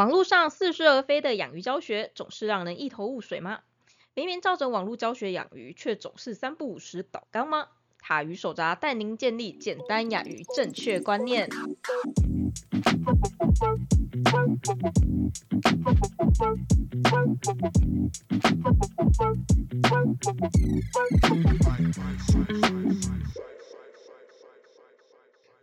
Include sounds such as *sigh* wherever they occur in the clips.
网络上似是而非的养鱼教学，总是让人一头雾水吗？明明照着网络教学养鱼，却总是三不五时倒缸吗？塔鱼手札带您建立简单养鱼正确观念。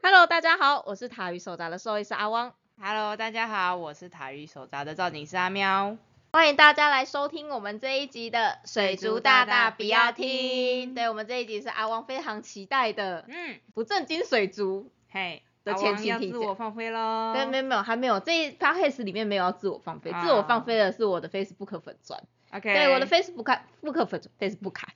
Hello，大家好，我是塔鱼手札的兽医师阿汪，Hello，大家好，我是塔鱼手札的造景师阿喵。欢迎大家来收听我们这一集的水族大大不要听。对，我们这一集是阿汪非常期待的嗯，不正经水族。嘿，的前情提讲自我放飞喽。对，没有没有，还没有，这一 podcast 里面没有要自我放飞，啊自我放飞的是我的 Facebook 粉砖。OK。对，我的 Facebook 看 book 粉 Facebook 卡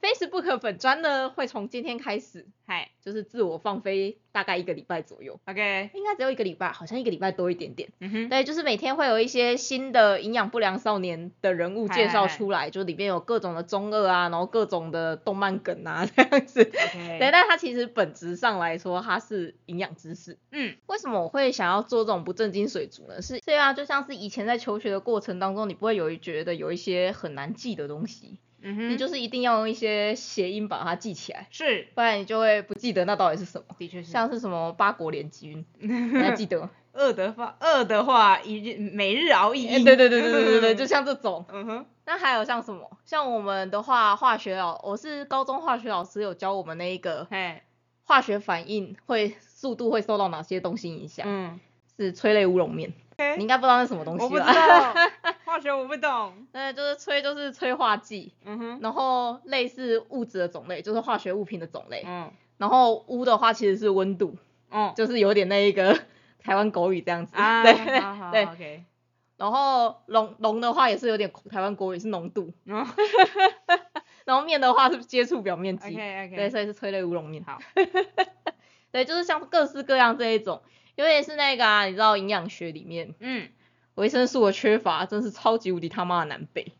Facebook 粉砖 *laughs* 呢，会从今天开始，嗨就是自我放飞大概一个礼拜左右，，OK。应该只有一个礼拜，好像一个礼拜多一点点。嗯哼。对，就是每天会有一些新的营养不良少年的人物介绍出来，就里面有各种的中二啊，然后各种的动漫梗啊这样子。*laughs* OK。对，但它其实本质上来说，它是营养知识。嗯，为什么我会想要做这种不正经水族呢？是，对啊，就像是以前在求学的过程当中，你不会有觉得有一些很难记的东西，嗯哼。你就是一定要用一些谐音把它记起来，是，不然你就会不记得那到底是什么。的确是。像是什么八国联军，*laughs* 你还记得吗？饿的话，饿的话一日每日熬一哎亿。对对对对对对对，就像这种。嗯哼。那还有像什么？像我们的话，化学老，我是高中化学老师有教我们那一个嘿。化学反应会速度会受到哪些东西影响？嗯。是催泪乌龙面，你应该不知道那什么东西吧？我不知道。我不懂。*laughs* 那就是催就是催化剂，嗯哼。然后类似物质的种类就是化学物品的种类，嗯。然后乌的话其实是温度，嗯。就是有点那一个 *laughs* 台湾国语这样子，啊。对对。OK。然后龙龙的话也是有点台湾国语是浓度，哦。*laughs* 然后面的话是接触表面积。对，所以是催泪乌龙面。好。对，就是像各式各样这一种，尤其是那个啊，你知道营养学里面嗯。维生素的缺乏真是超级无敌他妈的难背，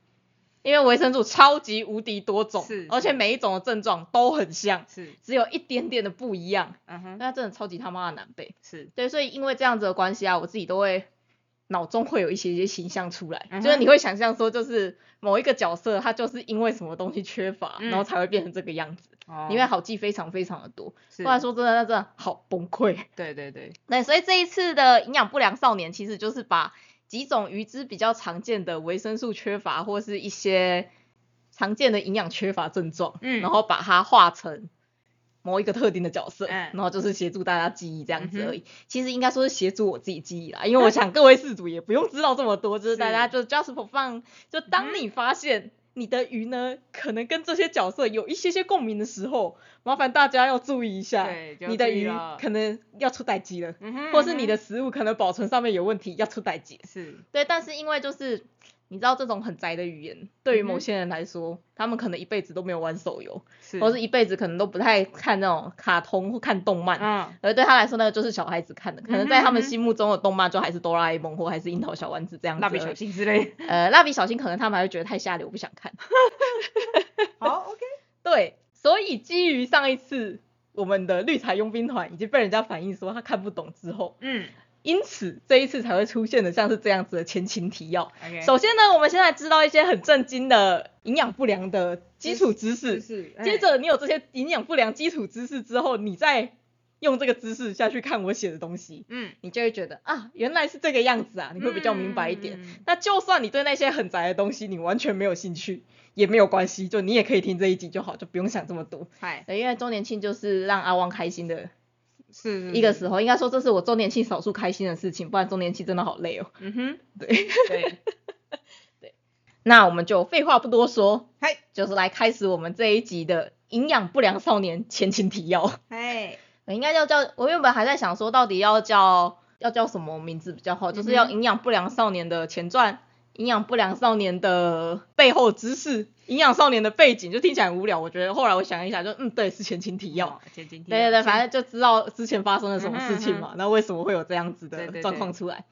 因为维生素超级无敌多种是，而且每一种的症状都很像，是。只有一点点的不一样，嗯哼。那真的超级他妈的难背。是。对，所以因为这样子的关系啊，我自己都会脑中会有一些些形象出来，嗯就是你会想象说，就是某一个角色他就是因为什么东西缺乏，嗯然后才会变成这个样子，哦因为好记非常非常的多，是不然说真的，那真的好崩溃。对对对。对，所以这一次的营养不良少年其实就是把几种鱼只比较常见的维生素缺乏或是一些常见的营养缺乏症状，嗯然后把它化成某一个特定的角色，嗯然后就是协助大家记忆这样子而已。其实应该说是协助我自己记忆啦，因为我想各位事主也不用知道这么多，就是大家就 just for fun，就嗯当你发现。你的鱼呢，可能跟这些角色有一些些共鸣的时候，麻烦大家要注意一下对，你的鱼可能要出代机了。嗯哼或是你的食物可能保存上面有问题，要出代机。是对，但是因为就是你知道这种很宅的语言，对于某些人来说，他们可能一辈子都没有玩手游，是或是一辈子可能都不太看那种卡通或看动漫。嗯而对他来说，那个就是小孩子看的，可能在他们心目中的动漫就还是哆啦 A 梦或还是樱桃小丸子这样子。蜡笔小新之类。呃，蜡笔小新可能他们还会觉得太下流，不想看。*laughs* 好，OK。*laughs* 对，所以基于上一次我们的绿茶佣兵团已经被人家反映说他看不懂之后，嗯因此这一次才会出现的像是这样子的前情提要。首先呢，我们现在知道一些很震惊的营养不良的基础知识，是接着你有这些营养不良基础知识之后，你再用这个知识下去看我写的东西，嗯，你就会觉得啊，原来是这个样子啊，你会比较明白一点。嗯那就算你对那些很宅的东西你完全没有兴趣，也没有关系，就你也可以听这一集就好，就不用想这么多。嗨，因为周年庆就是让阿旺开心的是一个时候，应该说这是我周年庆少数开心的事情，不然周年庆真的好累哦。嗯哼，*laughs* 对，对 *laughs* 对，那我们就废话不多说，嗨就是来开始我们这一集的营养不良少年前情提要。嗨，应该要叫，我原本还在想说到底要叫要叫什么名字比较好，就是要营养不良少年的前传。营养不良少年的背后知识，营养少年的背景就听起来很无聊。我觉得后来我想一想就，嗯，对，是前情提要。哦，前情提对对对，反正就知道之前发生了什么事情嗯嘛，那为什么会有这样子的 *laughs* 状况出来？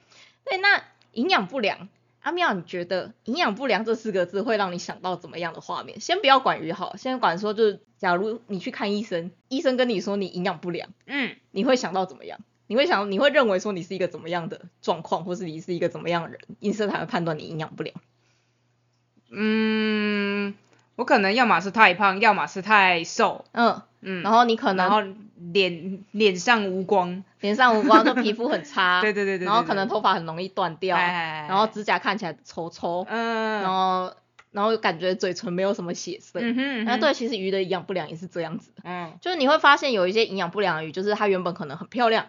对，那营养不良，阿妙，你觉得营养不良这四个字会让你想到怎么样的画面？先不要管鱼好，先管说就是，假如你去看医生，医生跟你说你营养不良，嗯，你会想到怎么样？你会想，你会认为说你是一个怎么样的状况，或是你是一个怎么样的人，医生才会判断你营养不良。嗯，我可能要么是太胖，要么是太瘦，嗯，嗯，然后你可能然后脸脸上无光，脸上无光，就皮肤很差，*laughs* 对对对对，然后可能头发很容易断掉，哎然后指甲看起来丑丑，嗯，然后然后感觉嘴唇没有什么血色。嗯哼，那对，其实鱼的营养不良也是这样子的，嗯就是你会发现有一些营养不良的鱼，就是它原本可能很漂亮，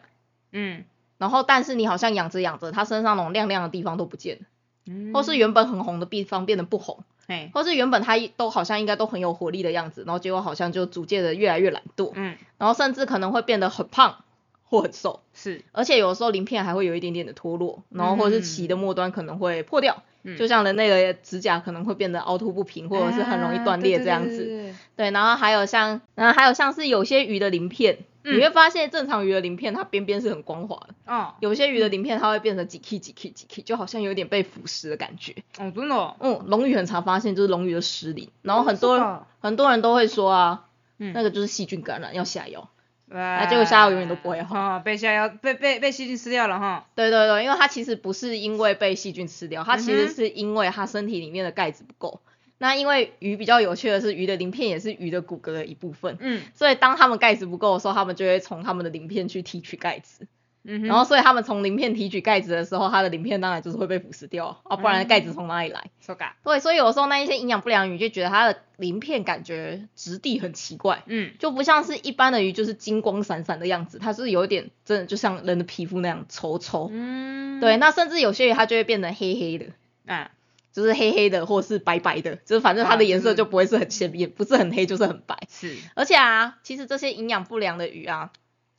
嗯。然后但是你好像养着养着，它身上那种亮亮的地方都不见了，嗯，或是原本很红的地方变得不红，嘿，或是原本它都好像应该都很有活力的样子，然后结果好像就逐渐的越来越懒惰，嗯。然后甚至可能会变得很胖或很瘦，是，而且有时候鳞片还会有一点点的脱落，然后或是鳍的末端可能会破掉，嗯。就像人类的指甲可能会变得凹凸不平，或者是很容易断裂这样子。啊对对对对对。对，然后还有像，然后还有像是有些鱼的鳞片，嗯你会发现正常鱼的鳞片它边边是很光滑的，哦有些鱼的鳞片它会变成几 K 几 K 几 K，就好像有点被腐蚀的感觉。哦，真的哦，嗯，龙鱼很常发现就是龙鱼的失鳞，然后很多吧很多人都会说啊，嗯那个就是细菌感染要下药。啊结果下药永远都不会好哈，被下药被被被细菌吃掉了哈，对对对，因为它其实不是因为被细菌吃掉，它其实是因为它身体里面的钙质不够。那因为鱼比较有趣的是，鱼的鳞片也是鱼的骨骼的一部分，嗯所以当它们钙质不够的时候，它们就会从它们的鳞片去提取钙质。嗯哼，然后，所以它们从鳞片提取钙质的时候，它的鳞片当然就是会被腐蚀掉啊，不然钙质从哪里来？手感，对，所以有时候那一些营养不良鱼就觉得它的鳞片感觉质地很奇怪，嗯就不像是一般的鱼，就是金光闪闪的样子，它是有一点真的就像人的皮肤那样稠稠。嗯，对，那甚至有些鱼它就会变得黑黑的，啊，就是黑黑的或是白白的，就是反正它的颜色就不会是很鲜艳，不是很黑就是很白。是，而且啊，其实这些营养不良的鱼啊，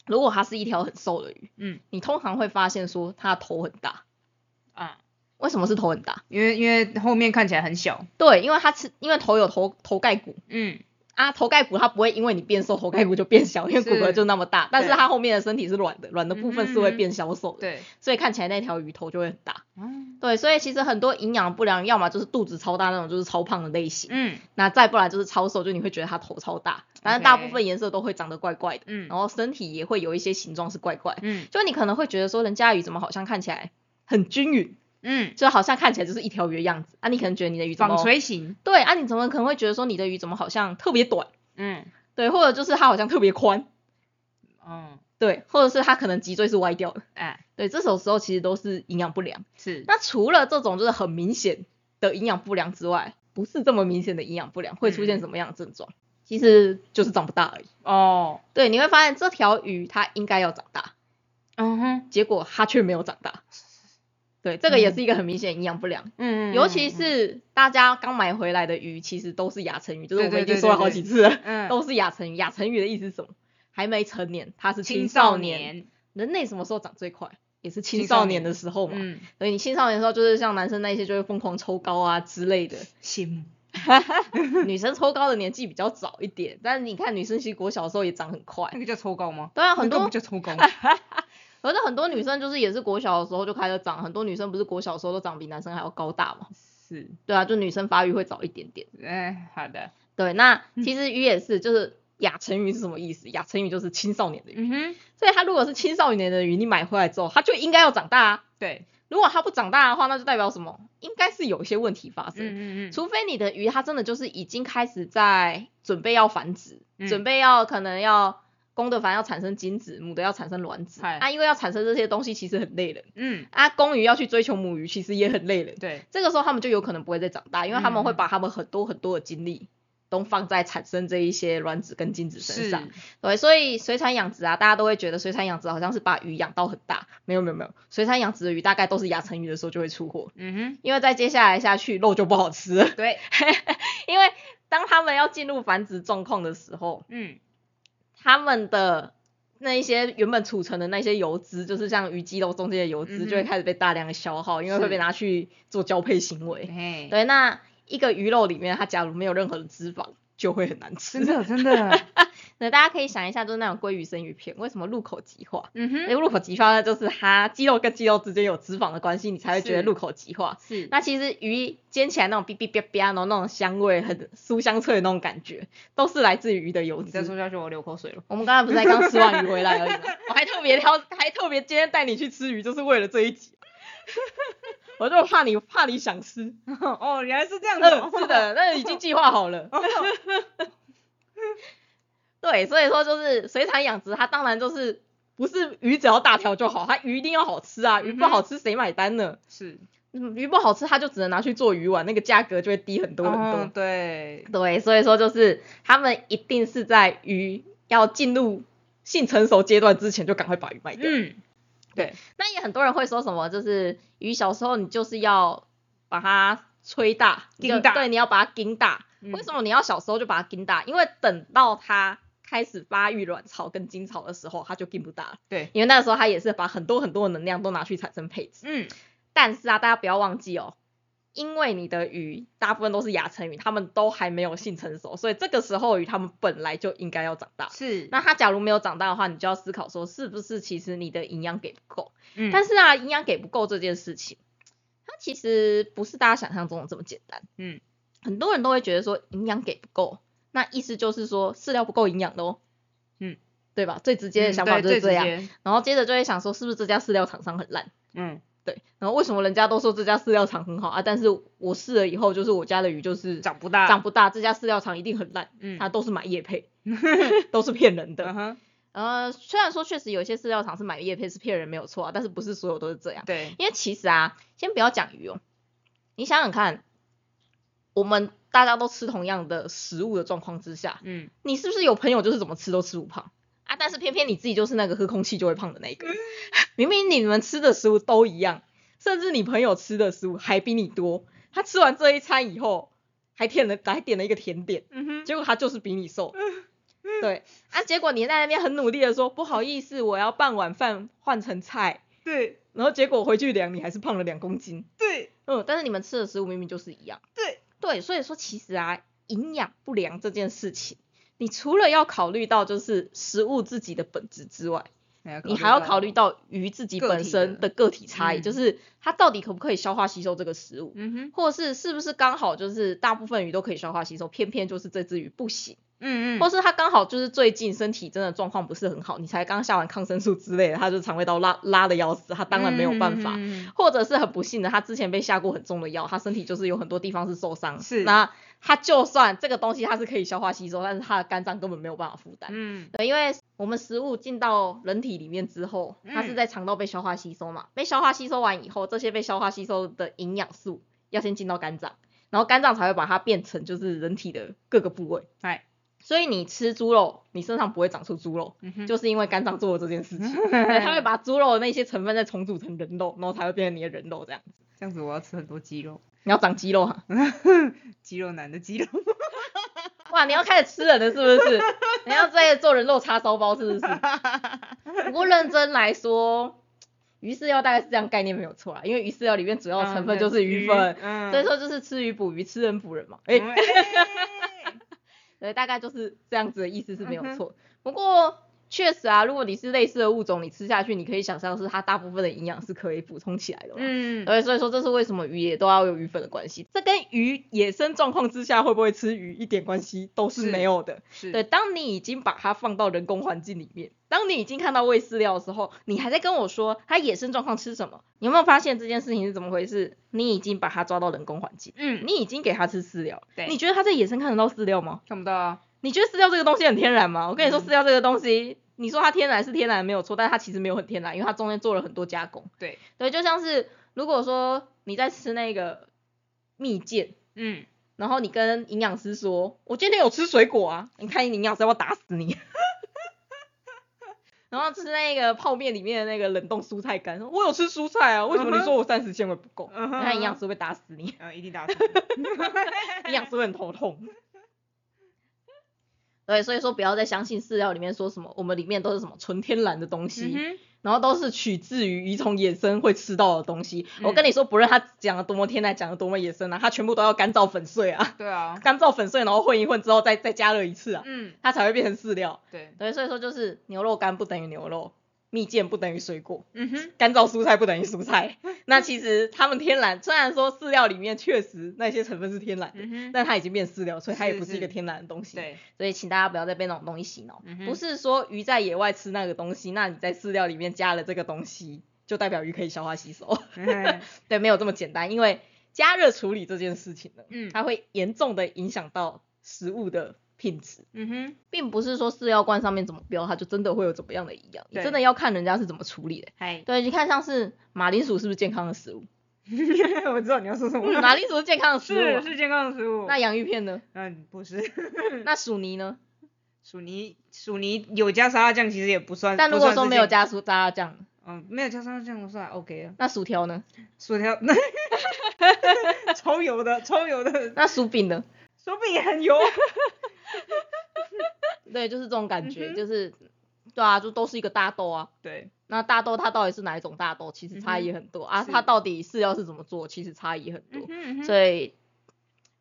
如果它是一条很瘦的鱼，嗯你通常会发现说它的头很大。啊，为什么是头很大？因为因为后面看起来很小，对，因为它吃，因为头有头头盖骨嗯啊，头盖骨它不会因为你变瘦，头盖骨就变小，因为骨骼就那么大。但是它后面的身体是软的，软的部分是会嗯变消瘦的，对，所以看起来那条鱼头就会很大。嗯对，所以其实很多营养不良，要么就是肚子超大那种，就是超胖的类型。嗯那再不然就是超瘦，就你会觉得它头超大，但是大部分颜色都会长得怪怪的，嗯然后身体也会有一些形状是怪怪，嗯就你可能会觉得说人家鱼怎么好像看起来很均匀，嗯，就好像看起来就是一条鱼的样子啊，你可能觉得你的鱼怎么纺锤形，对啊，你怎么可能会觉得说你的鱼怎么好像特别短，嗯。对，或者就是它好像特别宽，嗯，对，或者是它可能脊椎是歪掉的，哎，对，这种时候其实都是营养不良。是，那除了这种就是很明显的营养不良之外，不是这么明显的营养不良会出现什么样的症状？其实就是长不大而已。哦，对，你会发现这条鱼它应该要长大，嗯哼，结果它却没有长大。对，这个也是一个很明显营养不良，嗯，尤其是大家刚买回来的鱼，其实都是亚成鱼，就是我们已经说了好几次了，嗯，*laughs* 都是亚成鱼。亚成鱼的意思是什么？还没成年，它是青少少年，人类什么时候长最快？也是青青少少年年的时候嘛。嗯，所以你青少年的时候，就是像男生那一些就会疯狂抽高啊之类的。*laughs* 羡慕，女生抽高的年纪比较早一点，但是你看女生其实国小的时候也长很快那。个叫抽高吗？对啊，很多那个不，叫抽高，*laughs* 可是很多女生就是也是国小的时候就开始长，很多女生不是国小的时候都长比男生还要高大嘛。是，对啊，就女生发育会早一点点。哎，好的，对，那嗯其实鱼也是，就是亚成鱼是什么意思？亚成鱼就是青少年的鱼，所以它如果是青少年的鱼，你买回来之后，它就应该要长大啊。对，如果它不长大的话，那就代表什么？应该是有一些问题发生。嗯嗯嗯，除非你的鱼它真的就是已经开始在准备要繁殖，嗯准备要可能要公的反而要产生精子，母的要产生卵子嗨啊，因为要产生这些东西其实很累人嗯，啊，公鱼要去追求母鱼其实也很累人。对，这个时候他们就有可能不会再长大，因为他们会嗯把他们很多很多的精力都放在产生这一些卵子跟精子身，上。对，所以水产养殖啊，大家都会觉得水产养殖好像是把鱼养到很大，没有没有没有，水产养殖的鱼大概都是亚成鱼的时候就会出货，嗯哼，因为在接下来下去肉就不好吃了。对，*laughs* 因为当他们要进入繁殖状况的时候，嗯，他们的那一些原本储存的那些油脂，就是像鱼肌肉中间的油脂，就会开始被大量的消耗，因为会被拿去做交配行为。对，那一个鱼肉里面，它假如没有任何的脂肪，就会很难吃真。的真的，对，大家可以想一下，就是那种鲑鱼生鱼片，为什么入口即化？嗯哼，为入口即化呢，就是它肌肉跟肌肉之间有脂肪的关系，你才会觉得入口即化。是，那其实鱼煎起来那种哔哔哔哔，然后那种香味很酥香脆的那种感觉，都是来自于鱼的油脂。你再说下去我流口水了。我们刚才不是才刚吃完鱼回来而已吗？我还特别挑，还特别今天带你去吃鱼，就是为了这一集。*laughs* 我就怕你怕你想吃，哦，原来是这样嗯，是，的，那已经计划好了。*laughs* 对，所以说就是水产养殖，它当然就是不是鱼只要大条就好，它鱼一定要好吃啊，鱼不好吃谁买单呢？是嗯，鱼不好吃，它就只能拿去做鱼丸，那个价格就会低很多很多。哦对，对，所以说就是他们一定是在鱼要进入性成熟阶段之前，就赶快把鱼卖掉。嗯，对，那也很多人会说什么，就是鱼小时候你就是要把它吹大，对，你要把它筋大。嗯为什么你要小时候就把它筋大？因为等到它开始发育卵巢跟精巢的时候，它就并不大了。对，因为那个时候它也是把很多很多的能量都拿去产生配置。嗯，但是啊，大家不要忘记哦，因为你的鱼大部分都是亚成鱼，它们都还没有性成熟，所以这个时候鱼它们本来就应该要长大。是，那它假如没有长大的话，你就要思考说，是不是其实你的营养给不够？嗯，但是啊，营养给不够这件事情，它其实不是大家想象中的这么简单。嗯，很多人都会觉得说营养给不够，那意思就是说饲料不够营养的哦。嗯，对吧？最直接的嗯想法就是这样。然后接着就会想说，是不是这家饲料厂商很烂？嗯，对，然后为什么人家都说这家饲料厂很好啊？但是我试了以后，就是我家的鱼就是长不大，长不大，这家饲料厂一定很烂，嗯它都是买叶配，*laughs* 都是骗人的。嗯哼，呃，虽然说确实有些饲料厂是买叶配是骗人没有错啊，但是不是所有都是这样。对，因为其实啊，先不要讲鱼哦，你想想看，我们大家都吃同样的食物的状况之下，嗯，你是不是有朋友就是怎么吃都吃不胖？啊？但是偏偏你自己就是那个喝空气就会胖的那一个，*laughs* 明明你们吃的食物都一样，甚至你朋友吃的食物还比你多，他吃完这一餐以后还点了还点了一个甜点，嗯哼，结果他就是比你瘦。对。啊，结果你在那边很努力的说不好意思，我要半碗饭换成菜，对，然后结果回去量你还是胖了两公斤。对，嗯，但是你们吃的食物明明就是一样。对，对，所以说其实啊，营养不良这件事情，你除了要考虑到就是食物自己的本质之外，你还要考虑到鱼自己本身的的个体差异，嗯。就是它到底可不可以消化吸收这个食物，嗯哼，或是是不是刚好就是大部分鱼都可以消化吸收，偏偏就是这只鱼不行，嗯嗯，或是他刚好就是最近身体真的状况不是很好，你才刚下完抗生素之类的，他就肠胃道拉拉的要死，他当然没有办法。嗯或者是很不幸的，他之前被下过很重的药，他身体就是有很多地方是受伤。是那他就算这个东西它是可以消化吸收，但是他的肝脏根本没有办法负担。嗯对，因为我们食物进到人体里面之后，它是嗯在肠道被消化吸收嘛，被消化吸收完以后，这些被消化吸收的营养素要先进到肝脏，然后肝脏才会把它变成就是人体的各个部位。哎，所以你吃猪肉，你身上不会长出猪肉，嗯，就是因为肝脏做了这件事情，*laughs* 它会把猪肉的那些成分再重组成人肉，然后才会变成你的人肉这样子。这样子我要吃很多鸡肉，你要长肌肉哈，*laughs* 肌肉男的肌肉，*laughs* 哇，你要开始吃人了是不是？你要在做人肉叉烧包是不是？不过认真来说，鱼饲料大概是这样概念没有错啦，因为鱼饲料里面主要成分就是鱼粉，嗯，所以说就是吃鱼补鱼，吃人补人嘛。哎、嗯对，大概就是这样子的意思是没有错。不过确实啊，如果你是类似的物种，你吃下去，你可以想象是它大部分的营养是可以补充起来的嘛。嗯，对，所以说这是为什么鱼也都要有鱼粉的关系，这跟鱼野生状况之下会不会吃鱼一点关系都是是没有的。是，对，当你已经把它放到人工环境里面，当你已经看到喂饲料的时候，你还在跟我说它野生状况吃什么？你有没有发现这件事情是怎么回事？你已经把它抓到人工环境，嗯，你已经给它吃饲料，对你觉得它在野生看得到饲料吗？看不到啊，你觉得饲料这个东西很天然吗？我跟你说，嗯饲料这个东西，你说它天然是天然没有错，但是它其实没有很天然，因为它中间做了很多加工。对，对，就像是如果说你在吃那个蜜饯，嗯，然后你跟营养师说，我今天有吃水果啊，你看营养师要打死你？*laughs* 然后吃那个泡面里面的那个冷冻蔬菜干，我有吃蔬菜啊，为什么你说我膳食纤维不够？嗯哼那营养师会打死你，嗯，一定打死你，*laughs* 营养师会很头痛。对，所以说不要再相信饲料里面说什么，我们里面都是什么纯天然的东西。嗯，然后都是取自于鱼虫野生会吃到的东西。嗯我跟你说，不论它讲的多么天然，讲的多么野生啊，它全部都要干燥粉碎啊，*laughs* 对啊，干燥粉碎，然后混一混之后再再加热一次啊，嗯，它才会变成饲料。对，对，所以说就是牛肉干不等于牛肉，蜜饯不等于水果。嗯哼，干燥蔬菜不等于蔬菜，*laughs* 那其实它们天然，虽然说饲料里面确实那些成分是天然的，嗯哼，但它已经变饲料，所以它也不是一个天然的东西。对，所以请大家不要再被那种东西洗脑，嗯哼不是说鱼在野外吃那个东西，那你在饲料里面加了这个东西，就代表鱼可以消化吸收。嗯 *laughs* 对，没有这么简单，因为加热处理这件事情呢，嗯它会严重的影响到食物的品质。嗯哼，并不是说饲料罐上面怎么标，它就真的会有怎么样的营养，你真的要看人家是怎么处理的。嗨，对，你看像是马铃薯是不是健康的食物？*laughs* 我知道你要说什么嗯，马铃薯是健康的食物是啊。是健康的食物，那洋芋片呢？嗯不是，*laughs* 那薯泥呢？薯泥薯泥有加沙拉酱，其实也不算，但如果说没有加，沙拉酱，嗯，没有加沙拉酱的算 OK 了，那薯条呢？薯条，*laughs* 超油的，超油的，那薯饼呢？薯饼也很油，*laughs* 对，就是这种感觉，嗯就是对啊，就都是一个大豆啊。对，那大豆它到底是哪一种大豆？其实差异很多、啊。它到底饲料是怎么做？其实差异很多。嗯哼嗯哼所以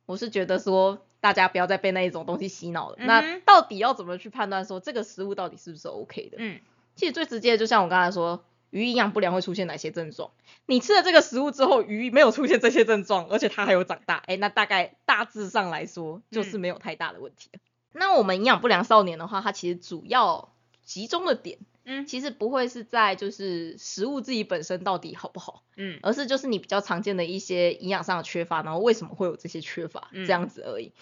我是觉得说，大家不要再被那一种东西洗脑了。嗯那到底要怎么去判断说这个食物到底是不是 OK 的？嗯其实最直接的，就像我刚才说，鱼营养不良会出现哪些症状？你吃了这个食物之后，鱼没有出现这些症状，而且它还有长大，哎，那大概大致上来说就是没有太大的问题了。那我们营养不良少年的话，它其实主要集中的点，嗯其实不会是在就是食物自己本身到底好不好，嗯而是就是你比较常见的一些营养上的缺乏，然后为什么会有这些缺乏，嗯这样子而已。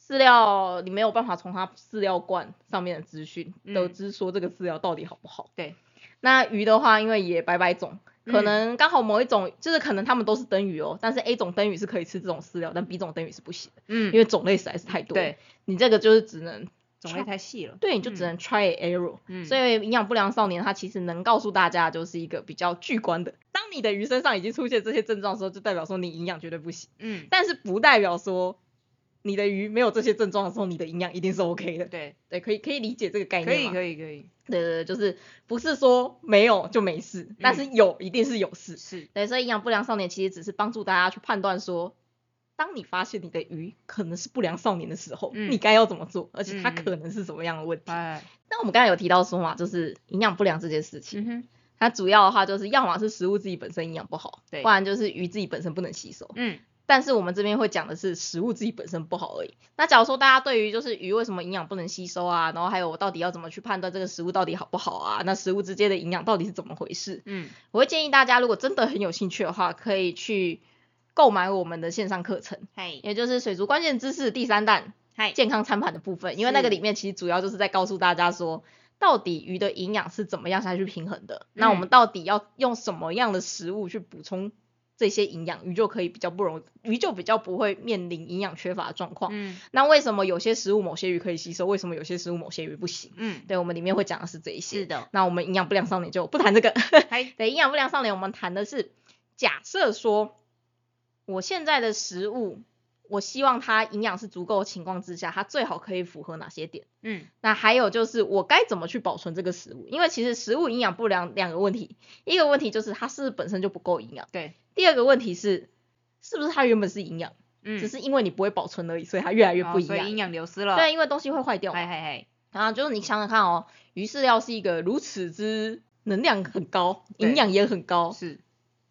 饲料你没有办法从它饲料罐上面的资讯嗯得知说这个饲料到底好不好。对，那鱼的话，因为也百百种，可嗯能刚好某一种就是可能他们都是灯鱼哦，但是 A 种灯鱼是可以吃这种饲料，但 B 种灯鱼是不行的，嗯因为种类实在是太多。对，你这个就是只能种类太细了，对，你就只能 try error。嗯所以营养不良少年他其实能告诉大家，就是一个比较具观的。当你的鱼身上已经出现这些症状的时候，就代表说你营养绝对不行，嗯但是不代表说你的鱼没有这些症状的时候，你的营养一定是 OK 的。对，对，可以可以理解这个概念可以？可以可以，对对对，就是不是说没有就没事，但是有一定是有事。是，对，所以营养不良少年其实只是帮助大家去判断说，当你发现你的鱼可能是不良少年的时候，嗯你该要怎么做，而且它可能是什么样的问题。哎，那我们刚才有提到说嘛，就是营养不良这件事情，它主要的话就是要么是食物自己本身营养不好，对不然就是鱼自己本身不能吸收。嗯但是我们这边会讲的是食物自己本身不好而已。那假如说大家对于就是鱼为什么营养不能吸收啊，然后还有我到底要怎么去判断这个食物到底好不好啊，那食物之间的营养到底是怎么回事？嗯我会建议大家如果真的很有兴趣的话，可以去购买我们的线上课程，嗨也就是水族关键知识第三弹嗨，健康餐盘的部分，因为那个里面其实主要就是在告诉大家说，到底鱼的营养是怎么样才去平衡的，那我们到底要用什么样的食物去补充这些营养，鱼就可以比较不容易，鱼就比较不会面临营养缺乏的状况。嗯那为什么有些食物某些鱼可以吸收，为什么有些食物某些鱼不行？嗯，对，我们里面会讲的是这一些。是的，那我们营养不良少年就不谈这个。嗨，*laughs* 对，营养不良少年，我们谈的是假设说，我现在的食物，我希望它营养是足够的情况之下，它最好可以符合哪些点？嗯那还有就是我该怎么去保存这个食物？因为其实食物营养不良两个问题，一个问题就是它是本身就不够营养，对，第二个问题是是不是它原本是营养，嗯，只是因为你不会保存而已，所以它越来越不营养。哦所以营养流失了，对，因为东西会坏掉嘛。嗨嗨嗨，然后就是你想想看哦，鱼饲料是一个如此之能量很高、营养也很高是，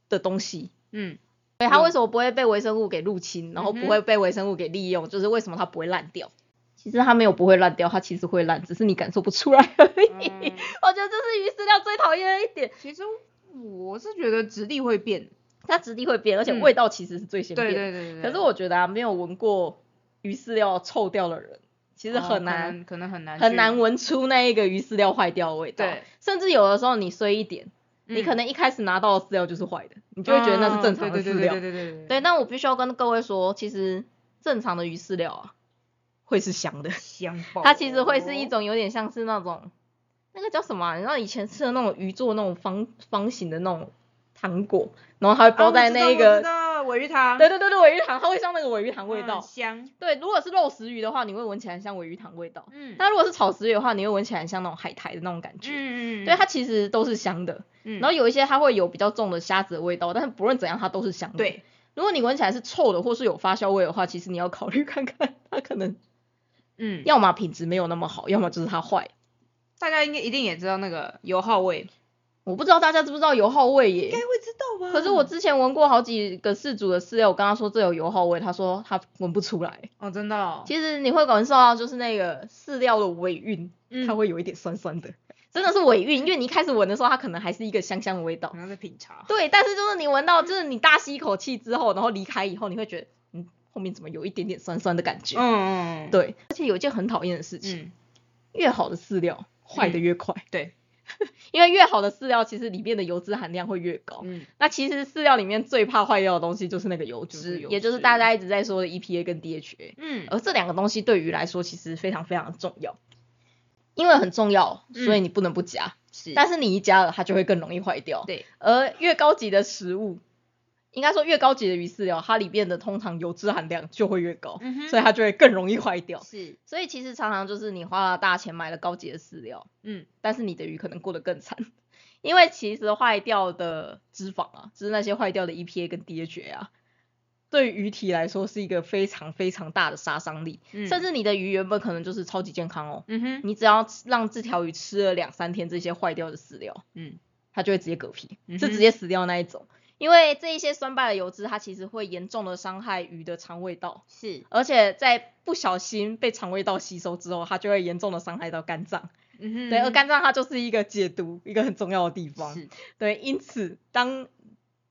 的东西，嗯对它嗯为什么不会被微生物给入侵，然后不会被微生物给利用？就是为什么它不会烂掉？其实它没有不会烂掉，它其实会烂，只是你感受不出来而已。嗯 *laughs* 我觉得这是鱼饲料最讨厌的一点，其实我是觉得质地会变，它质地会变，而且嗯味道其实是最先变的。对对对对，可是我觉得啊，没有闻过鱼饲料臭掉的人，其其实很难、可能很难很难闻出那一个鱼饲料坏掉的味道。对，甚至有的时候你衰一点，你可嗯。能一开始拿到的饲料就是坏的，你就会觉得那是正常的饲料。对对对对对。对，但我必须要跟各位说，其实正常的鱼饲料啊，会是香的，香爆，它其实会是一种有点像是那种那个叫什么啊、你知道以前吃的那种鱼做那种方方形的那种糖果，然后它会包在那一尾鱼糖，对对对对，尾鱼糖，它会像那个尾鱼糖味嗯道。香，对，如果是肉食鱼的话，你会闻起来像尾鱼糖味道。嗯那如果是草食鱼的话，你会闻起来像那种海苔的那种感觉。嗯对，它其实都是香的。嗯然后有一些它会有比较重的虾子的味道，但是不论怎样它都是香的。对，如果你闻起来是臭的或是有发酵味的话，其实你要考虑看看，它可能 *laughs* 嗯，要么品质没有那么好，要么就是它坏。大家应该一定也知道那个油耗味，我不知道大家知不知道油耗味耶？应该会知道吧。可是我之前闻过好几个饲主的饲料，我跟他说这有油耗味，他说他闻不出来。哦，真的哦，其实你会感受到就是那个饲料的尾韵，嗯。它会有一点酸酸的，真的是尾韵，因为你一开始闻的时候，它可能还是一个香香的味道。好。像在品茶，对，但是就是你闻到，就是你大吸一口气之后，然后离开以后，你会觉得，嗯，后面怎么有一点点酸酸的感觉？嗯嗯，对，而且有一件很讨厌的事情，嗯，越好的饲料坏的越快，对，*laughs* 因为越好的饲料其实里面的油脂含量会越高。嗯那其实饲料里面最怕坏掉的东西就是那个油脂，就是油也就是大家一直在说的 EPA 跟 DHA，嗯而这两个东西对鱼来说其实非常非常的重要，因为很重要，所以你不能不加。是但是你一加了，它就会更容易坏掉。对，而越高级的食物，应该说越高级的鱼饲料，它里面的通常油脂含量就会越高，嗯所以它就会更容易坏掉。是，所以其实常常就是你花了大钱买了高级的饲料，嗯但是你的鱼可能过得更惨，*laughs* 因为其实坏掉的脂肪啊，就是那些坏掉的 EPA 跟 DHA 啊，对于鱼体来说是一个非常非常大的杀伤力，嗯。甚至你的鱼原本可能就是超级健康哦，嗯哼你只要让这条鱼吃了两三天这些坏掉的饲料，嗯。它就会直接嗝屁，嗯是直接死掉那一种。因为这一些酸败的油脂，它其实会严重的伤害鱼的肠胃道，是，而且在不小心被肠胃道吸收之后，它就会严重的伤害到肝脏。嗯哼对，而肝脏它就是一个解毒一个很重要的地方。是，对，因此当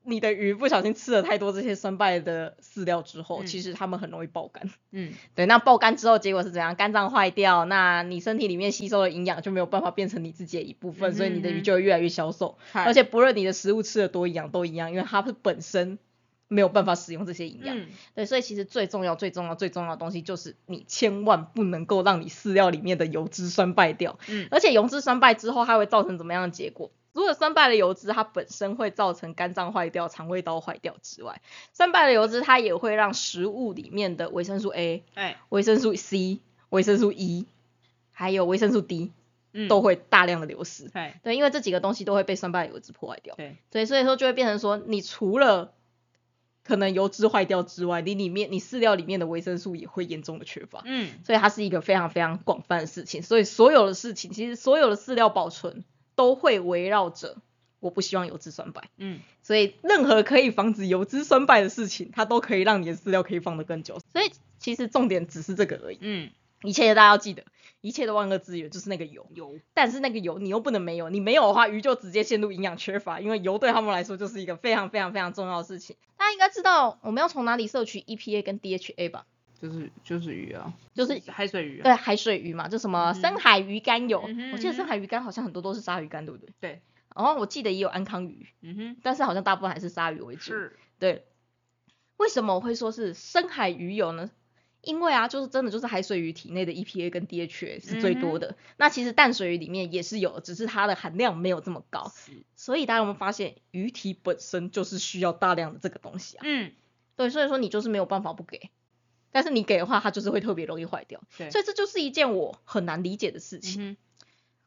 你的鱼不小心吃了太多这些酸败的饲料之后，嗯其实它们很容易爆肝。嗯对，那爆肝之后结果是怎样？肝脏坏掉，那你身体里面吸收的营养就没有办法变成你自己的一部分，所以你的鱼就会越来越消瘦。而而且不论你的食物吃的多营养都一样，因为它是本身没有办法使用这些营养。嗯对，所以其实最重要、最重要、最重要的东西就是你千万不能够让你饲料里面的油脂酸败掉。嗯而且油脂酸败之后，它会造成怎么样的结果？除了酸败的油脂它本身会造成肝脏坏掉、肠胃道坏掉之外，酸败的油脂它也会让食物里面的维生素 A、哎维生素 C、维生素 E，还有维生素 D 嗯都会大量的流失。哎对，因为这几个东西都会被酸败的油脂破坏掉。对对，所以说就会变成说，你除了可能油脂坏掉之外，你里面你饲料里面的维生素也会严重的缺乏。嗯所以它是一个非常非常广泛的事情。所以所有的事情，其实所有的饲料保存都会围绕着我不希望油脂酸败。嗯所以任何可以防止油脂酸败的事情，它都可以让你的饲料可以放得更久。所以其实重点只是这个而已。嗯一切大家要记得，一切的万恶之源就是那个油。油但是那个油你又不能没有，你没有的话，鱼就直接陷入营养缺乏，因为油对他们来说就是一个非常非常非常重要的事情。大家应该知道我们要从哪里摄取 EPA 跟 DHA 吧？就是就是鱼啊，就是海水鱼啊，对海水鱼嘛，就什么深海鱼肝油，嗯我记得深海鱼肝好像很多都是鲨鱼肝，对不对？对，然后我记得也有安康鱼，嗯哼但是好像大部分还是鲨鱼为主。是对，为什么我会说是深海鱼油呢？因为啊，就是真的就是海水鱼体内的 EPA 跟 DHA 是最多的。那其实淡水鱼里面也是有，只是它的含量没有这么高。是所以大家有没有发现，鱼体本身就是需要大量的这个东西啊？嗯对，所以说你就是没有办法不给，但是你给的话，它就是会特别容易坏掉。对，所以这就是一件我很难理解的事情。嗯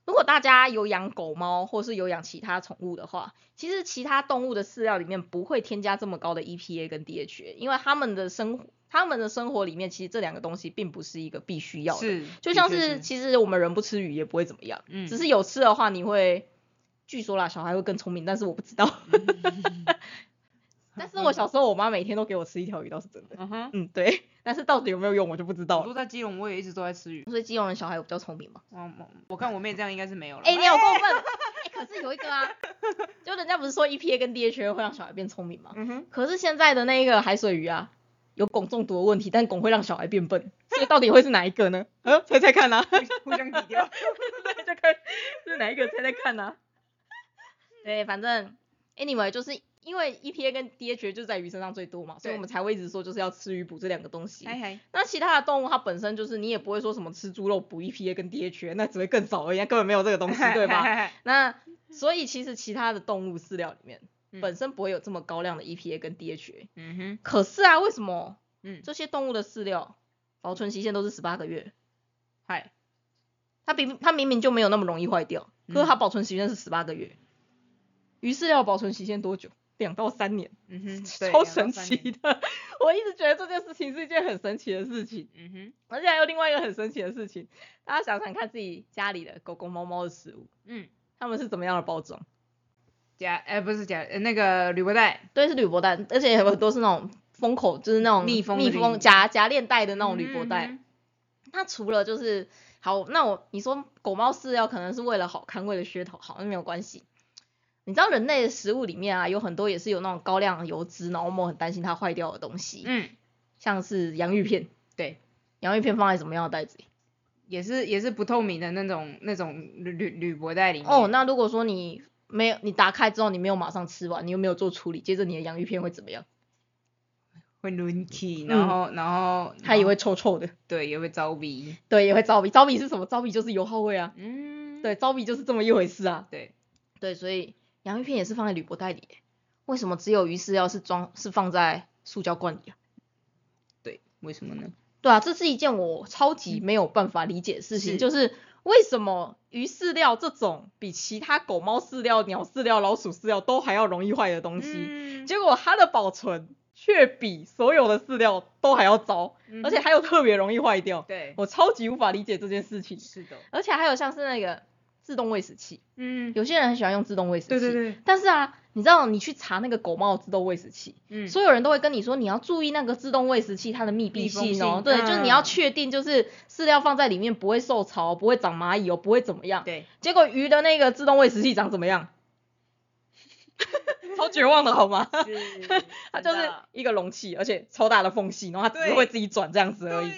如果大家有养狗猫，或是有养其他宠物的话，其实其他动物的饲料里面不会添加这么高的 EPA 跟 DHA，因为它们的生活，它们的生活里面其实这两个东西并不是一个必须要的。是，就像是其实我们人不吃鱼也不会怎么样，嗯只是有吃的话你会，据说啦，小孩会更聪明，但是我不知道。但是我小时候我妈每天都给我吃一条鱼，倒是真的。嗯哼，嗯，对，但是到底有没有用我就不知道了。我说在基隆，我也一直都在吃鱼。所以基隆的小孩有比较聪明嘛？我我我看我妹这样应该是没有了。哎、你好过分！*laughs* 哎、可是有一个啊，就人家不是说 EPA 跟 DHA 会让小孩变聪明吗？嗯哼，可是现在的那个海水鱼啊，有汞中毒的问题，但汞会让小孩变笨，所以到底会是哪一个呢？呃，猜猜看啊，互相抵掉。*laughs* 对，就看是哪一个，猜猜看啊。*laughs* 对，反正 anyway 就是因为 EPA 跟 DHA 就在鱼身上最多嘛，所以我们才会一直说就是要吃鱼补这两个东西。那其他的动物它本身就是你也不会说什么吃猪肉补 EPA 跟 DHA，那只会更少而已，根本没有这个东西，*laughs* 对吧？那所以其实其他的动物饲料里面嗯本身不会有这么高量的 EPA 跟 DHA。嗯哼，可是啊，为什么嗯，这些动物的饲料保存期限都是十八个月？嗨，它明它明明就没有那么容易坏掉，可是它保存期限是十八个月。鱼饲料保存期限多久？两到三年，嗯哼，超神奇的。我一直觉得这件事情是一件很神奇的事情。嗯哼，而且还有另外一个很神奇的事情，大家想想看自己家里的狗狗、猫猫的食物，嗯，它们是怎么样的包装？夹，哎，不是夹，呃那个铝箔袋，对，是铝箔袋，而且有很多是那种封口，就是那种密封密封夹夹链袋的那种铝箔袋。嗯它除了就是好，那我你说狗猫饲料可能是为了好看，为了噱头好，那没有关系。你知道人类的食物里面啊，有很多也是有那种高量油脂，然后我们很担心它坏掉的东西，嗯，像是洋芋片。对，洋芋片放在什么样的袋子里？也是也是不透明的那种那种铝铝铝箔袋里面。哦，那如果说你没有，你打开之后你没有马上吃完，你又没有做处理，接着你的洋芋片会怎么样？会抡起，嗯然后然后它也会臭臭的，对，也会招鼻。*laughs* 对，也会招鼻。招鼻是什么？招鼻就是油耗味啊。嗯，对，招鼻就是这么一回事啊。对，对，所以洋芋片也是放在铝箔袋里耶。为什么只有鱼饲料是装是放在塑胶罐里啊？对，为什么呢？对啊，这是一件我超级没有办法理解的事情，是就是为什么鱼饲料这种比其他狗猫饲料、鸟饲料、老鼠饲料都还要容易坏的东西，嗯结果它的保存却比所有的饲料都还要糟，嗯而且还有特别容易坏掉。对，我超级无法理解这件事情。是的，而且还有像是那个自动喂食器，嗯，有些人很喜欢用自动喂食器。对对对，但是啊，你知道你去查那个狗猫的自动喂食器，嗯，所有人都会跟你说你要注意那个自动喂食器它的密闭性哦，性对，就是你要嗯确定就是饲料放在里面不会受潮，不会长蚂蚁哦，不会怎么样。对，结果鱼的那个自动喂食器长怎么样？*laughs* 超绝望的好吗？*laughs* 它就是一个容器，而且超大的缝隙，然后它只会自己转这样子而已。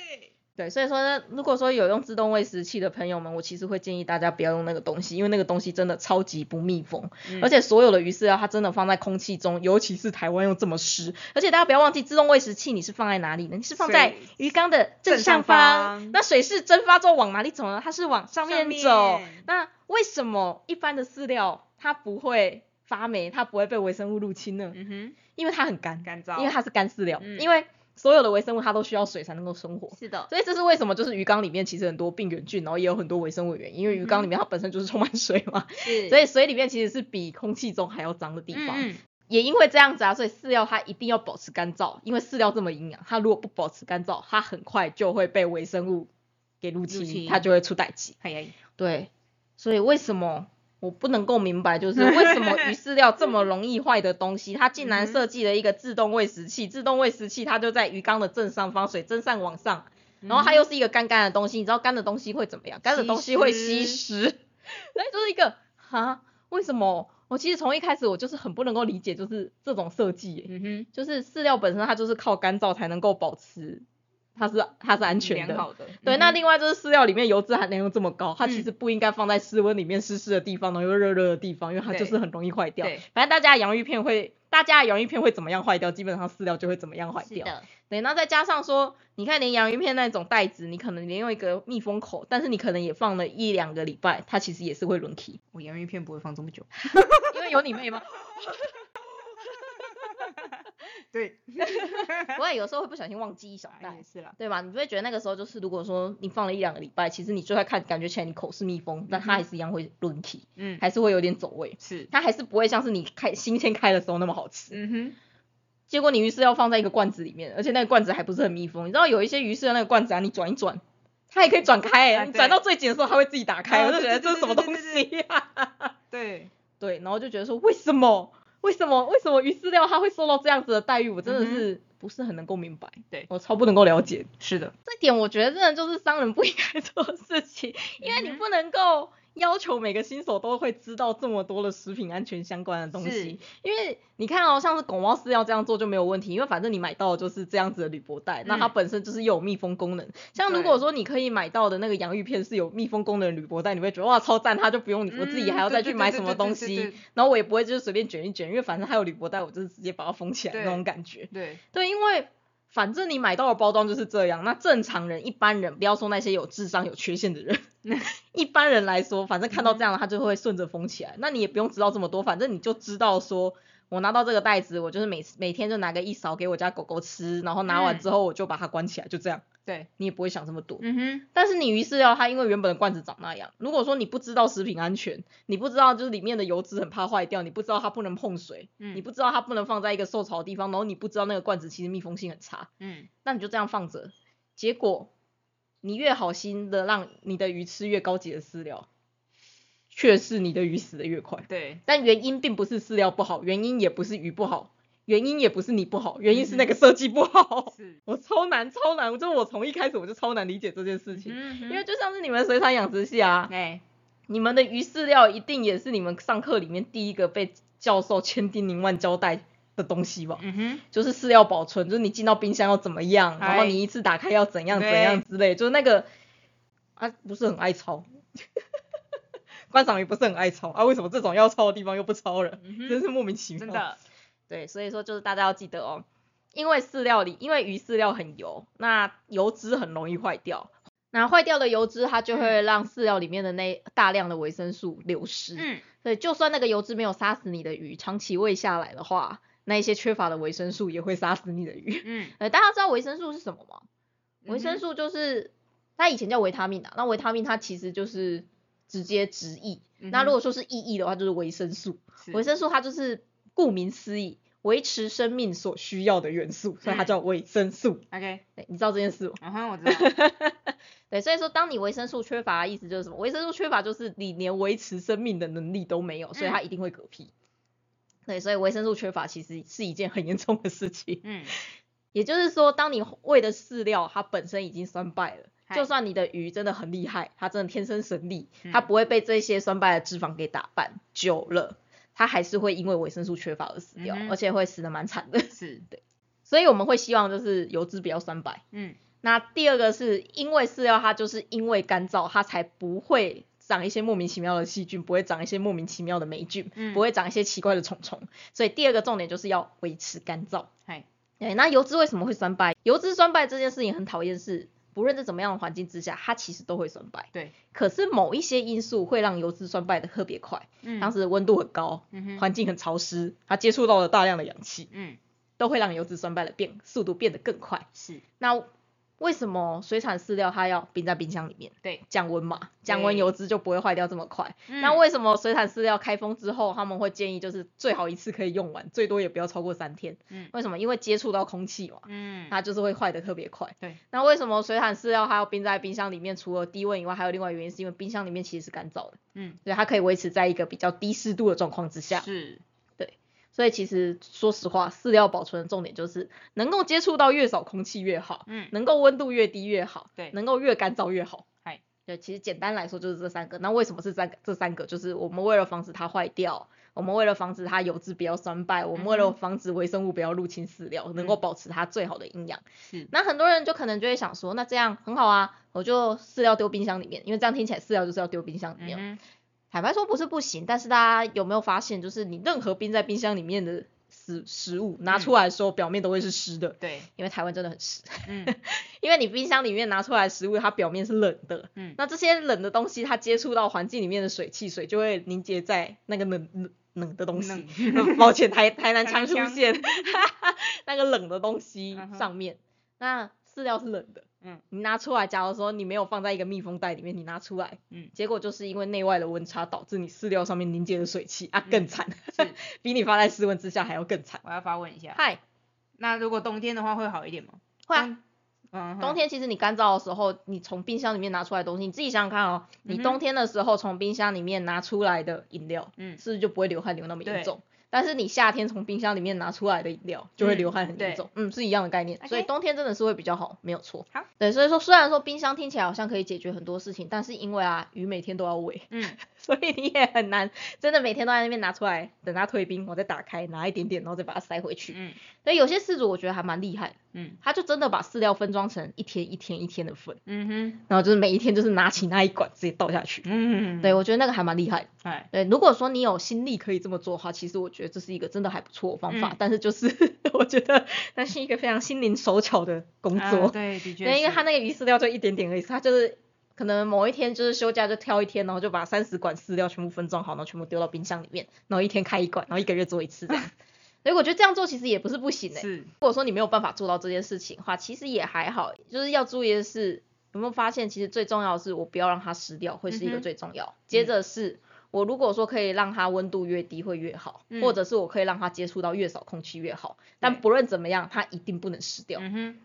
对，所以说呢，如果说有用自动喂食器的朋友们，我其实会建议大家不要用那个东西，因为那个东西真的超级不密封，嗯而且所有的鱼饲料它真的放在空气中，尤其是台湾又这么湿，而且大家不要忘记自动喂食器你是放在哪里呢？你是放在水鱼缸的正正上上方，那水是蒸发之后往哪里走呢？它是往上面走。面那为什么一般的饲料它不会发霉，它不会被微生物入侵呢？嗯哼，因为它很干，干燥，因为它是干饲料，嗯因为所有的微生物它都需要水才能够生活。是的，所以这是为什么，就是鱼缸里面其实很多病原菌，然后也有很多微生物原，因因为鱼缸里面它本身就是充满水嘛，是。所以水里面其实是比空气中还要脏的地方。嗯也因为这样子啊，所以饲料它一定要保持干燥，因为饲料这么营养，它如果不保持干燥，它很快就会被微生物给入侵，入侵。它就会出代疾。哎呀，对，所以为什么我不能够明白，就是为什么 *laughs* 鱼饲料这么容易坏的东西，它竟然设计了一个自动喂食器，自动喂食器它就在鱼缸的正上方，水蒸散往上，然后它又是一个干干的东西，你知道干的东西会怎么样？干的东西会吸湿，*laughs* 所以就是一个哈，为什么？我其实从一开始我就是很不能够理解，就是这种设计耶，嗯哼，就是饲料本身它就是靠干燥才能够保持它是它是安全的，好的，对，嗯那另外就是饲料里面油脂含量又这么高，它其嗯实不应该放在室温里面湿湿的地方，然后又热热的地方，因为它就是很容易坏掉对。反正大家的洋芋片会，大家的洋芋片会怎么样坏掉，基本上饲料就会怎么样坏掉。是的，对，那再加上说，你看连洋芋片那种袋子，你可能连用一个密封口，但是你可能也放了一两个礼拜，它其实也是会轮起，我洋芋片不会放这么久，*laughs* 因为有你妹吗？*laughs* 对，*laughs* 我也有时候会不小心忘记一小袋。是啦，对吧？你不会觉得那个时候就是，如果说你放了一两个礼拜，其实你就会看，感觉起来你口是密封，但它还是一样会轮起，嗯，还是会有点走味。是，它还是不会像是你开新鲜开的时候那么好吃。嗯哼，结果你鱼翅要放在一个罐子里面，而且那个罐子还不是很密封。你知道有一些鱼翅的那个罐子啊，你转一转，它也可以转开、欸，啊你转到最紧的时候它会自己打开，啊我就觉得这是什么东西呀、对，对，然后就觉得说为什么？为什么？为什么鱼饲料它会受到这样子的待遇？我真的是不是很能够明白，对我超不能够了解。是的，这点我觉得真的就是商人不应该做的事情，因为你不能够要求每个新手都会知道这么多的食品安全相关的东西。因为你看哦，像是狗猫饲料这样做就没有问题，因为反正你买到的就是这样子的铝箔袋，那它嗯本身就是又有密封功能。像如果说你可以买到的那个洋芋片是有密封功能的铝箔袋，你会觉得哇超赞，它就不用你我自己还要再去买什么东西，然后我也不会就是随便卷一卷，因为反正它有铝箔袋，我就是直接把它封起来那种感觉。对，对，因为反正你买到的包装就是这样，那正常人、一般人，不要说那些有智商、有缺陷的人，*laughs* 一般人来说，反正看到这样，他就会顺着封起来。那你也不用知道这么多，反正你就知道说我拿到这个袋子，我就是每次每天就拿个一勺给我家狗狗吃，然后拿完之后我就把它关起来，就这样，对，你也不会想这么多。嗯哼，但是你鱼饲料它因为原本的罐子长那样，如果说你不知道食品安全，你不知道就是里面的油脂很怕坏掉，你不知道它不能碰水，嗯。你不知道它不能放在一个受潮的地方，然后你不知道那个罐子其实密封性很差，嗯，那你就这样放着，结果你越好心的让你的鱼吃越高级的饲料，却是你的鱼死的越快。对，但原因并不是饲料不好，原因也不是鱼不好，原因也不是你不好，原因是那个设计不好。是，*laughs* 我超难超难，就我从一开始我就超难理解这件事情，嗯哼，因为就像是你们水产养殖系啊，哎，你们的鱼饲料一定也是你们上课里面第一个被教授千叮咛万交代的东西吧？嗯哼，就是饲料保存，就是你进到冰箱要怎么样，然后哎你一次打开要怎样怎对样之类，就是那个啊不是很爱抄，观赏鱼不是很爱抄啊，为什么这种要抄的地方又不抄了？嗯真是莫名其妙。真的，对，所以说就是大家要记得哦，因为饲料里，因为鱼饲料很油，那油脂很容易坏掉。那坏掉的油脂，它就会让饲料里面的那大量的维生素流失。嗯，所以就算那个油脂没有杀死你的鱼，长期喂下来的话，那一些缺乏的维生素也会杀死你的鱼。嗯，*laughs* 呃，大家知道维生素是什么吗？维生素就是它以前叫维他命啊，那维他命它其实就是直接直译。那如果说是意译的话，就是维生素。维生素它就是顾名思义，维持生命所需要的元素，所以它嗯叫维生素。*laughs* OK，对，你知道这件事吗？嗯哼，我知道，*laughs* 对，所以说当你维生素缺乏意思就是什么？维生素缺乏就是你连维持生命的能力都没有，所以它嗯一定会嗝屁。对，所以维生素缺乏其实是一件很严重的事情。嗯，也就是说，当你喂的饲料它本身已经酸败了，嗨就算你的鱼真的很厉害，它真的天生神力，嗯它不会被这些酸败的脂肪给打败，久了它还是会因为维生素缺乏而死掉，嗯而且会死的蛮惨的。*laughs* 是，所以我们会希望就是油脂不要酸败。嗯，那第二个是因为饲料它就是因为干燥，它才不会长一些莫名其妙的细菌，不会长一些莫名其妙的霉菌，嗯不会长一些奇怪的虫虫。所以第二个重点就是要维持干燥。嗨，对，那油脂为什么会酸败？油脂酸败这件事情很讨厌是，不论在怎么样的环境之下，它其实都会酸败。对，可是某一些因素会让油脂酸败的特别快，嗯，当时温度很高，嗯哼，环境很潮湿，它接触到了大量的氧气，嗯，都会让油脂酸败的变速度变得更快。是，那为什么水产饲料它要冰在冰箱里面？对，降温嘛，降温油脂就不会坏掉这么快。嗯那为什么水产饲料开封之后，他们会建议就是最好一次可以用完，最多也不要超过三天？嗯为什么？因为接触到空气嘛，嗯，它就是会坏的特别快。对，那为什么水产饲料它要冰在冰箱里面？除了低温以外，还有另外原因是因为冰箱里面其实是干燥的，嗯，所以它可以维持在一个比较低湿度的状况之下。是，所以其实说实话，饲料保存的重点就是能够接触到越少空气越好，嗯，能够温度越低越好，对能够越干燥越好。嗨，对，其实简单来说就是这三个。那为什么是三个？这三个就是我们为了防止它坏掉，我们为了防止它油脂不要酸败，我们为了嗯防止微生物不要入侵饲料，能够保持它最好的营养。是，那很多人就可能就会想说，那这样很好啊，我就饲料丢冰箱里面，因为这样听起来饲料就是要丢冰箱里面。坦白说不是不行，但是大家有没有发现，就是你任何冰在冰箱里面的食食物拿出来的时候，表面都会是湿的，对，*laughs* 因为台湾真的很湿。嗯，*laughs* 因为你冰箱里面拿出来的食物，它表面是冷的，嗯。那这些冷的东西，它接触到环境里面的水汽，水就会凝结在那个冷冷冷的东西。*laughs* 抱歉，台台南腔出现，那个冷的东西上面，那饲料是冷的，嗯，你拿出来，假如说你没有放在一个密封袋里面，你拿出来，嗯。结果就是因为内外的温差导致你饲料上面凝结的水汽啊更惨，是。*laughs* 比你放在室温之下还要更惨。我要发问一下，嗨，那如果冬天的话会好一点吗？会啊，冬，嗯，冬天其实你干燥的时候，你从冰箱里面拿出来的东西，你自己想想看哦，你冬天的时候从冰箱里面拿出来的饮料，嗯。是不是就不会流汗流那么严重？但是你夏天从冰箱里面拿出来的饮料就会嗯流汗很严对重，嗯，是一样的概念。所以冬天真的是会比较好，没有错。好，对，所以说虽然说冰箱听起来好像可以解决很多事情，但是因为啊鱼每天都要喂，嗯，*laughs* 所以你也很难真的每天都在那边拿出来，等它退冰，我再打开拿一点点，然后再把它塞回去。嗯所以有些饲主我觉得还蛮厉害，嗯他就真的把饲料分装成一天一天一天的分。嗯哼，然后就是每一天就是拿起那一管直接倒下去。嗯，对，我觉得那个还蛮厉害的。哎，对，如果说你有心力可以这么做的话，其实我觉得这是一个真的还不错的方法。嗯但是就是 *laughs* 我觉得那是一个非常心灵手巧的工啊作。对，的确对，因为是他那个鱼饲料就一点点而已，他就是可能某一天就是休假就挑一天，然后就把三十管饲料全部分装好，然后全部丢到冰箱里面，然后一天开一罐，然后一个月做一次这样。*laughs* 所以我觉得这样做其实也不是不行诶、是，如果说你没有办法做到这件事情的话，其实也还好，就是要注意的是，有没有发现，其实最重要的是我不要让它湿掉，会是一个最重要。接着是我如果说可以让它温度越低会越好，嗯或者是我可以让它接触到越少空气越好，但不论怎么样，它一定不能湿掉。嗯哼，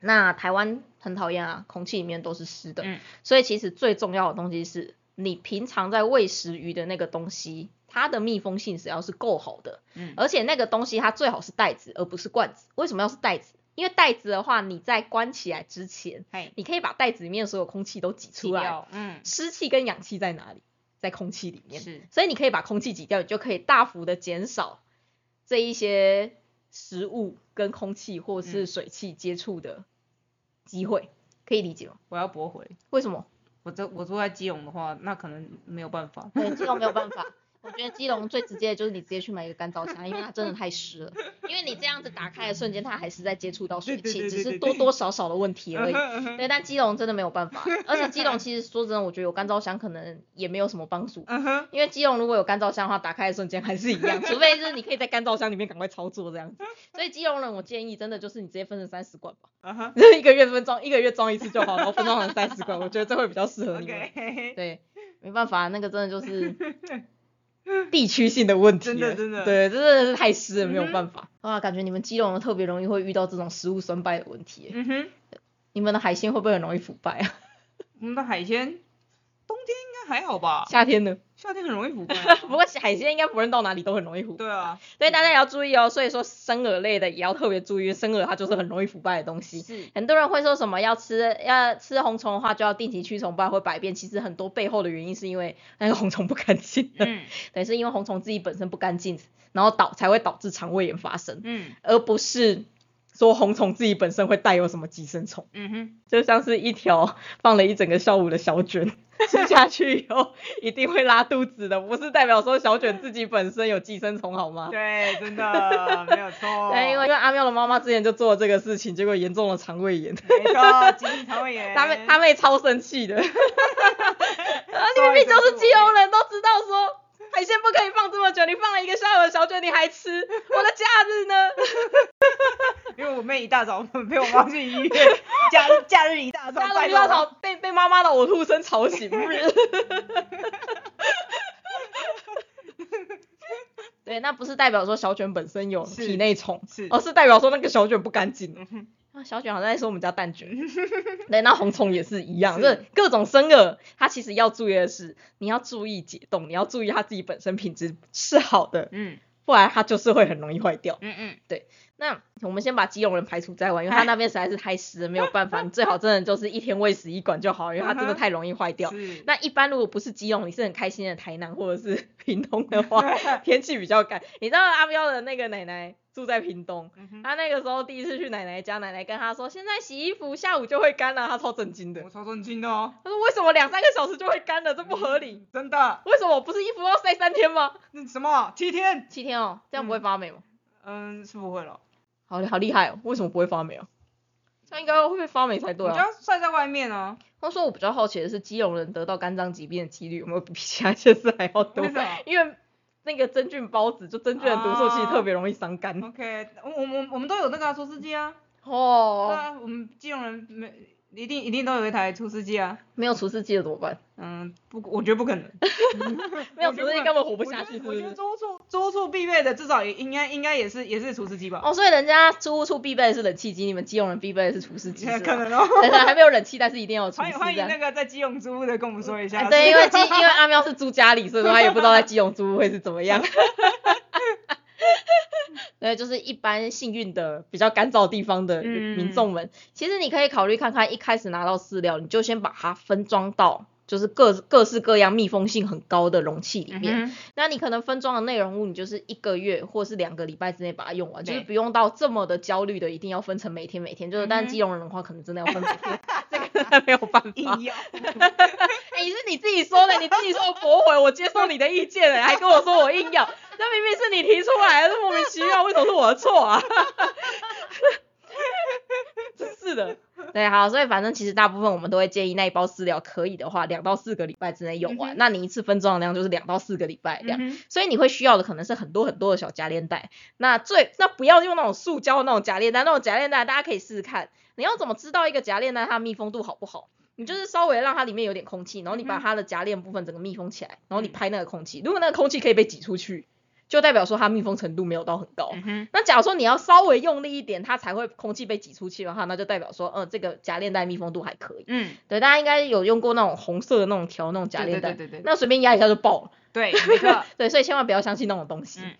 那台湾很讨厌啊，空气里面都是湿的，嗯所以其实最重要的东西是你平常在喂食鱼的那个东西，它的密封性只要是够好的，嗯而且那个东西它最好是袋子，而不是罐子。为什么要是袋子？因为袋子的话，你在关起来之前，嘿，你可以把袋子里面所有空气都挤出来，嗯，湿气跟氧气在哪里？在空气里面。是，所以你可以把空气挤掉，你就可以大幅的减少这一些食物跟空气或是嗯水汽接触的机会，可以理解吗？我要驳回。为什么？我这我住在基隆的话，那可能没有办法。对，基隆没有办法。我觉得基隆最直接的就是你直接去买一个干燥箱，因为它真的太湿了。*laughs* 因为你这样子打开的瞬间，它还是在接触到水汽，对对对只是多多少少的问题而已。对，但基隆真的没有办法，*laughs* 而且基隆其实说真的，我觉得有干燥箱可能也没有什么帮助，嗯哼，因为基隆如果有干燥箱的话，打开的瞬间还是一样，除非是你可以在干燥箱里面赶快操作这样子。所以基隆人，我建议真的就是你直接分成三十罐吧，嗯哼就是一个月分装，一个月装一次就好，然后分装成三十罐，我觉得这会比较适合你们。*laughs* 对，没办法，那个真的就是 *laughs* 地区性的问题，真的真的对，真的是太湿了，没有办法。啊，感觉你们基隆人特别容易会遇到这种食物酸败的问题。嗯哼，你们的海鲜会不会很容易腐败啊？*laughs* 我们的海鲜冬天还好吧？夏天呢？夏天很容易腐败啊。*laughs* 不过海鲜应该不论到哪里都很容易腐败。对啊，对，大家也要注意哦。所以说生饵类的也要特别注意，生饵它就是很容易腐败的东西。是，很多人会说什么要吃要吃红虫的话就要定期驱虫，不然会百变。其实很多背后的原因是因为那个红虫不干净，嗯 *laughs* 对，是因为红虫自己本身不干净，然后导才会导致肠胃炎发生，嗯而不是说红虫自己本身会带有什么寄生虫，嗯哼，就像是一条放了一整个下午的小卷。*laughs* 吃下去以后一定会拉肚子的，不是代表说小卷自己本身有寄生虫好吗？对，真的没有错。*laughs* 对，因为因为阿妙的妈妈之前就做了这个事情，结果严重了肠胃炎，没错，急性肠胃炎。*laughs* 他妹他妹超生气的，啊，你明明就是基隆人，都知道说海鲜不可以放这么久，你放了一个下午的小卷你还吃，我的假日呢？*laughs* 因为我妹一大早陪我妈去医院，*laughs* 假日假日一大早，被被妈妈的呕吐声吵醒。*laughs* 对，那不是代表说小卷本身有是体内虫，是而是代表说那个小卷不干净。嗯哼啊，小卷好像在说我们家蛋卷，*laughs* 对，那红虫也是一样，是。这各种生饵，它其实要注意的是，你要注意解冻，你要注意它自己本身品质是好的，嗯。不然它就是会很容易坏掉。嗯嗯，那我们先把基隆人排除在外，因为他那边实在是太湿了，没有办法，你最好真的就是一天喂食一管就好，因为它真的太容易坏掉。那一般如果不是基隆，你是很开心的台南或者是 *laughs* 屏东的话，*laughs* 天气比较干。你知道阿彪的那个奶奶住在屏东，嗯他那个时候第一次去奶奶家，奶奶跟他说，现在洗衣服下午就会干了，他超震惊的我。超震惊的哦，他说为什么两三个小时就会干了？这不合理。真的，为什么不是衣服要晒三天吗？那什么七天，七天哦，这样不会发霉吗？嗯，是不会了，好好厉害哦，为什么不会发霉哦？这样应该会发霉才对啊。我就要晒在外面啊，他说我比较好奇的是，基隆人得到肝脏疾病的几率有没有比其他县市还要多为？因为那个真菌孢子，就真菌的毒素其实特别容易伤肝。OK，我我我我们都有那个啊除湿机啊，对哦，啊，我们基隆人没一定一定都有一台除湿机啊，没有除湿机的怎么办？嗯，不，我觉得不可能，*laughs* 没有除湿机根本活不下去？我觉得租屋处租屋处必备的，至少也应该应该也是也是除湿机吧，哦，所以人家租屋处必备的是冷气机，你们基隆人必备的是除湿机？*laughs* 可能哦。*laughs* 还没有冷气，但是一定要有除湿欢迎欢迎。那个在基隆租屋的跟我们说一下。哎对，因为基因为阿喵是住家里，所以说他也不知道在基隆租屋会是怎么样。*laughs* 对，就是一般幸运的、比较干燥地方的嗯。民众们，其实你可以考虑看看，一开始拿到饲料，你就先把它分装到就是各各式各样密封性很高的容器里面。嗯那你可能分装的内容物，你就是一个月或是两个礼拜之内把它用完，就是不用到这么的焦虑的，一定要分成每天每天。就是，但基隆人的话，可能真的要分每天，*laughs* 没有办法。硬要。*laughs* 哎、是你自己说的，你自己说我驳回，我接受你的意见了，还跟我说我硬要，那明明是你提出来的，这莫名其妙，为什么是我的错啊？*laughs* 真是的，对，好，所以反正其实大部分我们都会建议那一包饲料可以的话，两到四个礼拜之内用完。嗯那你一次分装的量就是两到四个礼拜量。嗯所以你会需要的可能是很多很多的小夹链袋。那最那不要用那种塑胶那种夹链袋，那种夹链袋大家可以试试看。你要怎么知道一个夹链袋它密封度好不好？你就是稍微让它里面有点空气，然后你把它的夹链部分整个密封起来，然后你嗯拍那个空气，如果那个空气可以被挤出去，就代表说它密封程度没有到很高。嗯，那假如说你要稍微用力一点，它才会空气被挤出去的话，那就代表说，嗯、这个夹链袋密封度还可以。嗯，对，大家应该有用过那种红色的那种条那种夹对链袋，对对对对那随便压一下就爆了。对，没错，*laughs* 对，所以千万不要相信那种东西，嗯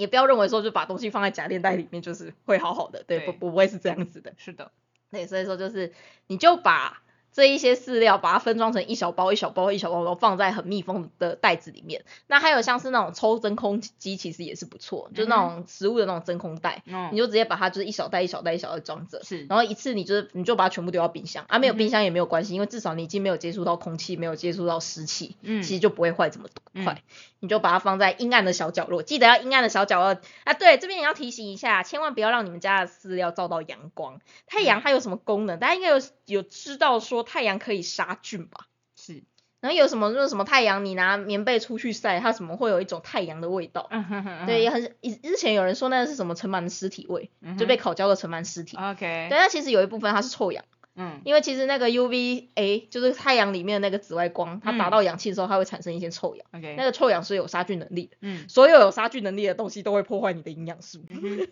也不要认为说就把东西放在夹链袋里面就是会好好的，对，对不不会是这样子的。是的，对，所以说就是你就把这一些饲料把它分装成一小包一小包一小包，然后放在很密封的袋子里面。那还有像是那种抽真空机，其实也是不错，就是那嗯种食物的那种真空袋，嗯你就直接把它就是一小袋一小袋一小袋装着。是，然后一次你就是你就把它全部丢到冰箱啊，没有冰箱也没有关系，因为至少你已经没有接触到空气，没有接触到湿气，嗯其实就不会坏这么嗯快。你就把它放在阴暗的小角落，记得要阴暗的小角落啊。对，这边也要提醒一下，千万不要让你们家的饲料照到阳光。太阳它有什么功能？大家应该有有知道说太阳可以杀菌吧？是，然后有什么就是什么太阳，你拿棉被出去晒，它怎么会有一种太阳的味道。嗯哼哼，对，也很以之前有人说那是什么尘螨的尸体味，嗯就被烤焦的尘螨尸体。，OK，对，那其实有一部分它是臭氧。嗯，因为其实那个 UVA 就是太阳里面的那个紫外光，它达嗯到氧气的时候，它会产生一些臭氧。OK，那个臭氧是有杀菌能力的，嗯所有有杀菌能力的东西都会破坏你的营养素，嗯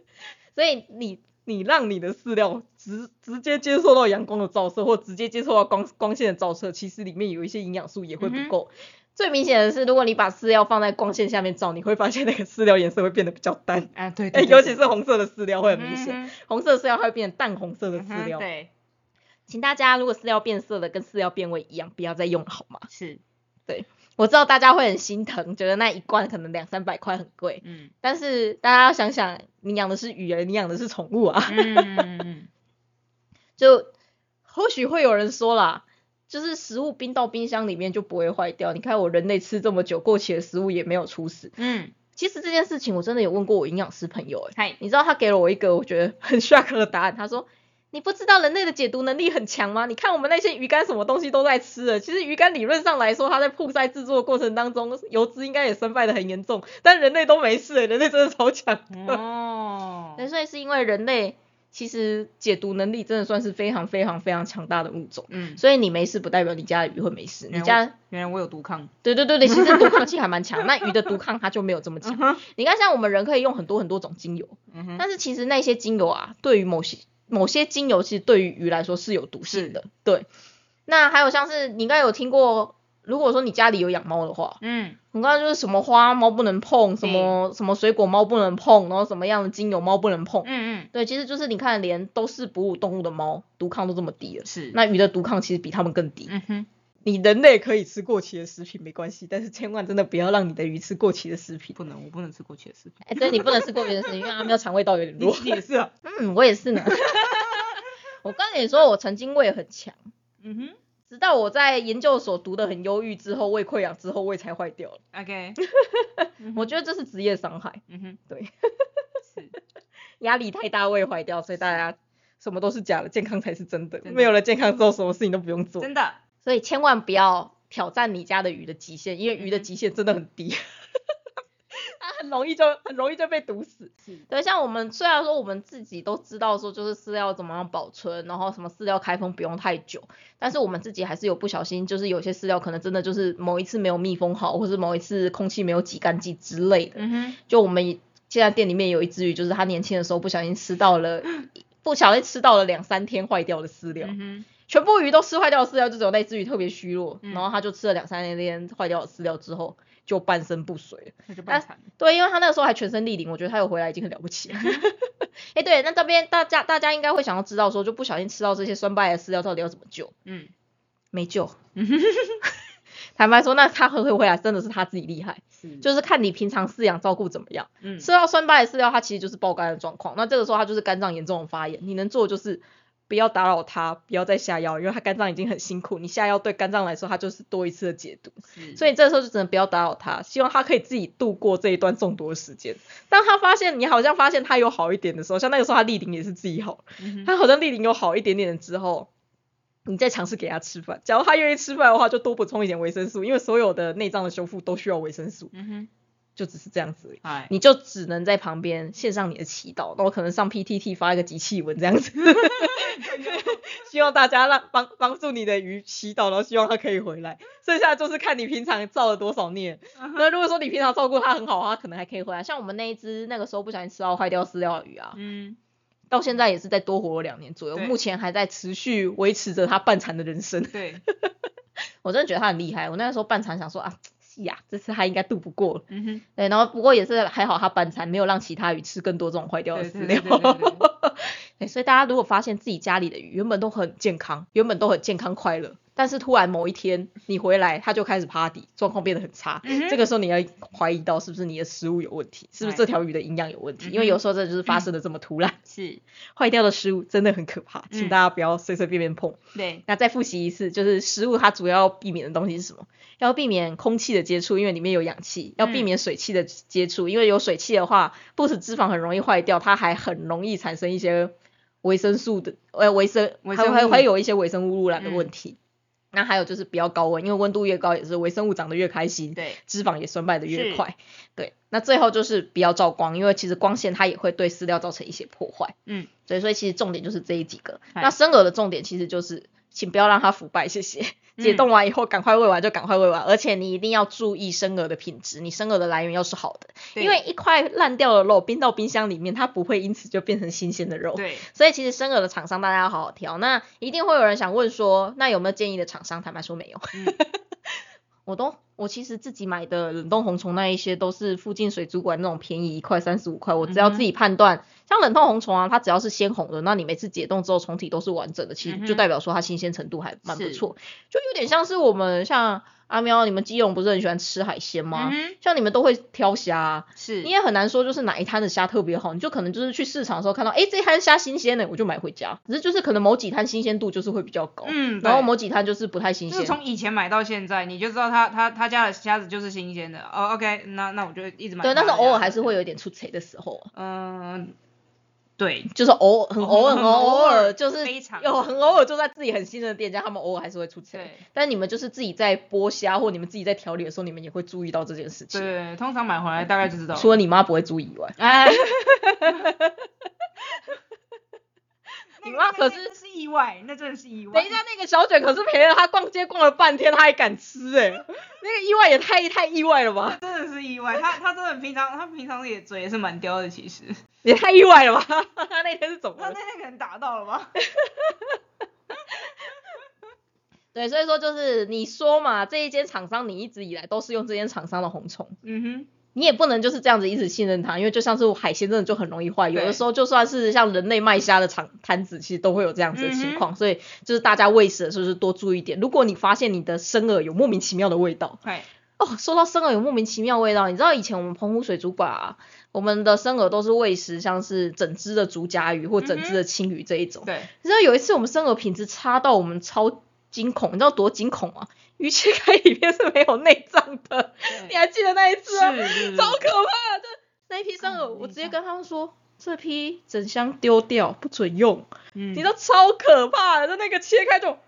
*laughs* 所以你你让你的饲料直直接接受到阳光的照射，或直接接受到光光线的照射，其实里面有一些营养素也会不够。最明显的是，如果你把饲料放在光线下面照，你会发现那个饲料颜色会变得比较淡，啊，对，尤其是红色的饲料会很明显，显，红色的饲料它会变成淡红色的嗯饲料。哼对，请大家如果饲料变色的跟饲料变味一样，不要再用了好吗？是，我知道大家会很心疼，觉得那一罐可能两三百块很贵，嗯但是大家要想想，你养的是鱼儿，你养的是宠物啊，嗯嗯嗯 *laughs* 就或许会有人说啦，就是食物冰到冰箱里面就不会坏掉。你看我人类吃这么久，过期的食物也没有出事。嗯，其实这件事情我真的有问过我营养师朋友、欸，嗨，你知道他给了我一个我觉得很 shock 的答案，他说。你不知道人类的解毒能力很强吗？你看我们那些鱼干什么东西都在吃了，其实鱼干理论上来说，它在曝晒制作的过程当中，油脂应该也生败的很严重，但人类都没事、欸，人类真的超强的。哦，对，所以是因为人类其实解毒能力真的算是非常非常非常强大的物种，嗯，所以你没事不代表你家的鱼会没事，你家原来我有毒抗，对对对对，其实毒抗性还蛮强，*laughs* 那鱼的毒抗它就没有这么强。哼，你看像我们人可以用很多很多种精油，嗯哼，但是其实那些精油啊，对于某些某些精油其实对于鱼来说是有毒性的，对。那还有像是你应该有听过，如果说你家里有养猫的话，嗯，你刚刚就是什么花猫不能碰，什么什么水果猫不能碰，然后什么样的精油猫不能碰，嗯嗯。对，其实就是你看，连都是哺乳动物的猫，毒抗都这么低了。嗯，，是，那鱼的毒抗其实比它们更低。嗯哼，你人类可以吃过期的食品没关系，但是千万真的不要让你的鱼吃过期的食品。不能，我不能吃过期的食品，哎，对你不能吃过期的食品，因为它们的肠胃道有点弱。*laughs* 也是啊，嗯，我也是呢。*laughs* 我跟你说，我曾经胃很强，嗯哼直到我在研究所读的很忧郁之后，胃溃疡之后，胃才坏掉了。，OK，*laughs* 我觉得这是职业伤害，嗯哼，对，是，压力太大胃坏掉，所以大家什么都是假的，健康才是真的。真的没有了健康之后，什么事情都不用做。真的，所以千万不要挑战你家的鱼的极限，因为鱼的极限真的很低，*laughs* 它很容易就很容易就被毒死。是，对，像我们虽然说我们自己都知道说就是饲料怎么样保存，然后什么饲料开封不用太久，但是我们自己还是有不小心，就是有些饲料可能真的就是某一次没有密封好，或是某一次空气没有挤干净之类的。嗯哼，就我们现在店里面有一只鱼，就是它年轻的时候不小心吃到了，*gasps* 不小心吃到了两三天坏掉的饲料。嗯哼，全部鱼都吃坏掉的饲料，就只有那只鱼特别虚弱，嗯然后它就吃了两三天坏掉的饲料之后，就半身不遂了。那就办惨了，对，因为它那个时候还全身立领，我觉得它有回来已经很了不起了。*laughs* 哎、对，那这边大家大家应该会想要知道说，就不小心吃到这些酸败的饲料到底要怎么救？嗯，没救。*laughs* 坦白说，那它会回来真的是他自己厉害，是，就是看你平常饲养照顾怎么样。嗯，吃到酸败的饲料，它其实就是爆肝的状况。那这个时候它就是肝脏严重的发炎，你能做的就是不要打扰他，不要再下药，因为他肝脏已经很辛苦，你下药对肝脏来说它就是多一次的解毒，所以这时候就只能不要打扰他，希望他可以自己度过这一段中毒的时间。当他发现你好像发现他有好一点的时候，像那个时候他立顶也是自己好，嗯他好像立顶有好一点点之后，你再尝试给他吃饭。假如他愿意吃饭的话，就多补充一点维生素，因为所有的内脏的修复都需要维生素，嗯哼，就只是这样子而已。哎，你就只能在旁边献上你的祈祷，那我可能上 PTT 发一个集气文这样子，*laughs* *laughs* 希望大家让帮帮助你的鱼祈祷，然后希望它可以回来。剩下就是看你平常造了多少孽。那如果说你平常照顾它很好，它可能还可以回来。像我们那一只那个时候不小心吃到坏掉饲料的鱼啊，嗯，到现在也是再多活了两年左右，目前还在持续维持着它半残的人生。对，*laughs* 我真的觉得它很厉害。我那个时候半残想说啊，是呀，这次他应该渡不过了。嗯哼，对，然后不过也是还好，他半残没有让其他鱼吃更多这种坏掉的饲料。对对对 *laughs* 对，所以大家如果发现自己家里的鱼原本都很健康，原本都很健康快乐，但是突然某一天你回来，它就开始趴底，状况变得很差，嗯这个时候你要怀疑到是不是你的食物有问题，是不是这条鱼的营养有问题？因为有时候这就是发生的这么突然，是，坏掉的食物真的很可怕，请嗯。大家不要随随便便碰。对，那再复习一次，就是食物它主要要避免的东西是什么？要避免空气的接触，因为里面有氧气；要避免水汽的接触，因为有水汽的话，不止脂肪很容易坏掉，它还很容易产生一些维生素的呃维生，还微生物。还还有一些微生物污染的嗯。问题。那还有就是不要高温，因为温度越高，也是微生物长得越开心，对，脂肪也衰败的越快。对，那最后就是不要照光，因为其实光线它也会对饲料造成一些破坏。嗯，对，所以其实重点就是这一几个。那生鹅的重点其实就是，请不要让它腐败，谢谢。解嗯冻完以后赶快喂完就赶快喂完，而且你一定要注意生鹅的品质，你生鹅的来源要是好的，因为一块烂掉的肉冰到冰箱里面，它不会因此就变成新鲜的肉。对，所以其实生鹅的厂商大家要好好挑。那一定会有人想问说，那有没有建议的厂商？坦白说没有。嗯 *laughs* 我都我其实自己买的冷冻红虫那一些都是附近水族馆那种便宜一块三十五块，我只要自己判断，像冷冻红虫啊，它只要是鲜红的，那你每次解冻之后虫体都是完整的，其实就代表说它新鲜程度还蛮不错，就有点像是我们像阿喵，你们基隆不是很喜欢吃海鲜吗？嗯像你们都会挑虾啊、是。你，也很难说就是哪一摊的虾特别好，你就可能就是去市场的时候看到，哎，这摊虾新鲜的，我就买回家。只是就是可能某几摊新鲜度就是会比较高，嗯，然后某几摊就是不太新鲜。就是从以前买到现在，你就知道他他他家的虾子就是新鲜的。哦，OK，那那我就一直买对。但是偶尔还是会有一点出贼的时候，嗯，对，就是偶尔很偶尔很很偶偶尔尔，就是有很偶尔就在自己很新的店家，他们偶尔还是会出彩。对，但你们就是自己在剥虾或你们自己在调理的时候，你们也会注意到这件事情。对，通常买回来大概就知道。除了你妈不会注意以外，哎，*laughs* 你妈可是是意外，那真的是意外。等一下，那个小卷可是陪了他逛街逛了半天，他还敢吃哎、*laughs* 那个意外也太太意外了吧，真的是意外，他他真的平常他平常也嘴也是蛮刁的，其实。也太意外了吧？他那天是怎么了？他那天可能打到了吧？*laughs* 对，所以说就是你说嘛，这一间厂商你一直以来都是用这间厂商的红虫，嗯你也不能就是这样子一直信任它，因为就像是海鲜真的就很容易坏，有的时候就算是像人类卖虾的场摊子，其实都会有这样子的嗯情况，所以就是大家喂食的时候就是多注意一点。如果你发现你的生饵有莫名其妙的味道，哦，说到生饵有莫名其妙味道，你知道以前我们澎湖水族馆啊，我们的生饵都是喂食像是整只的竹荚鱼或整只的青鱼这一种。对，你知道有一次我们生饵品质差到我们超惊恐，你知道多惊恐吗？鱼切开里面是没有内脏的，你还记得那一次超可怕的！那一批生饵，我直接跟他们说，这批整箱丢掉，不准用。嗯你知道超可怕的，就那个切开就，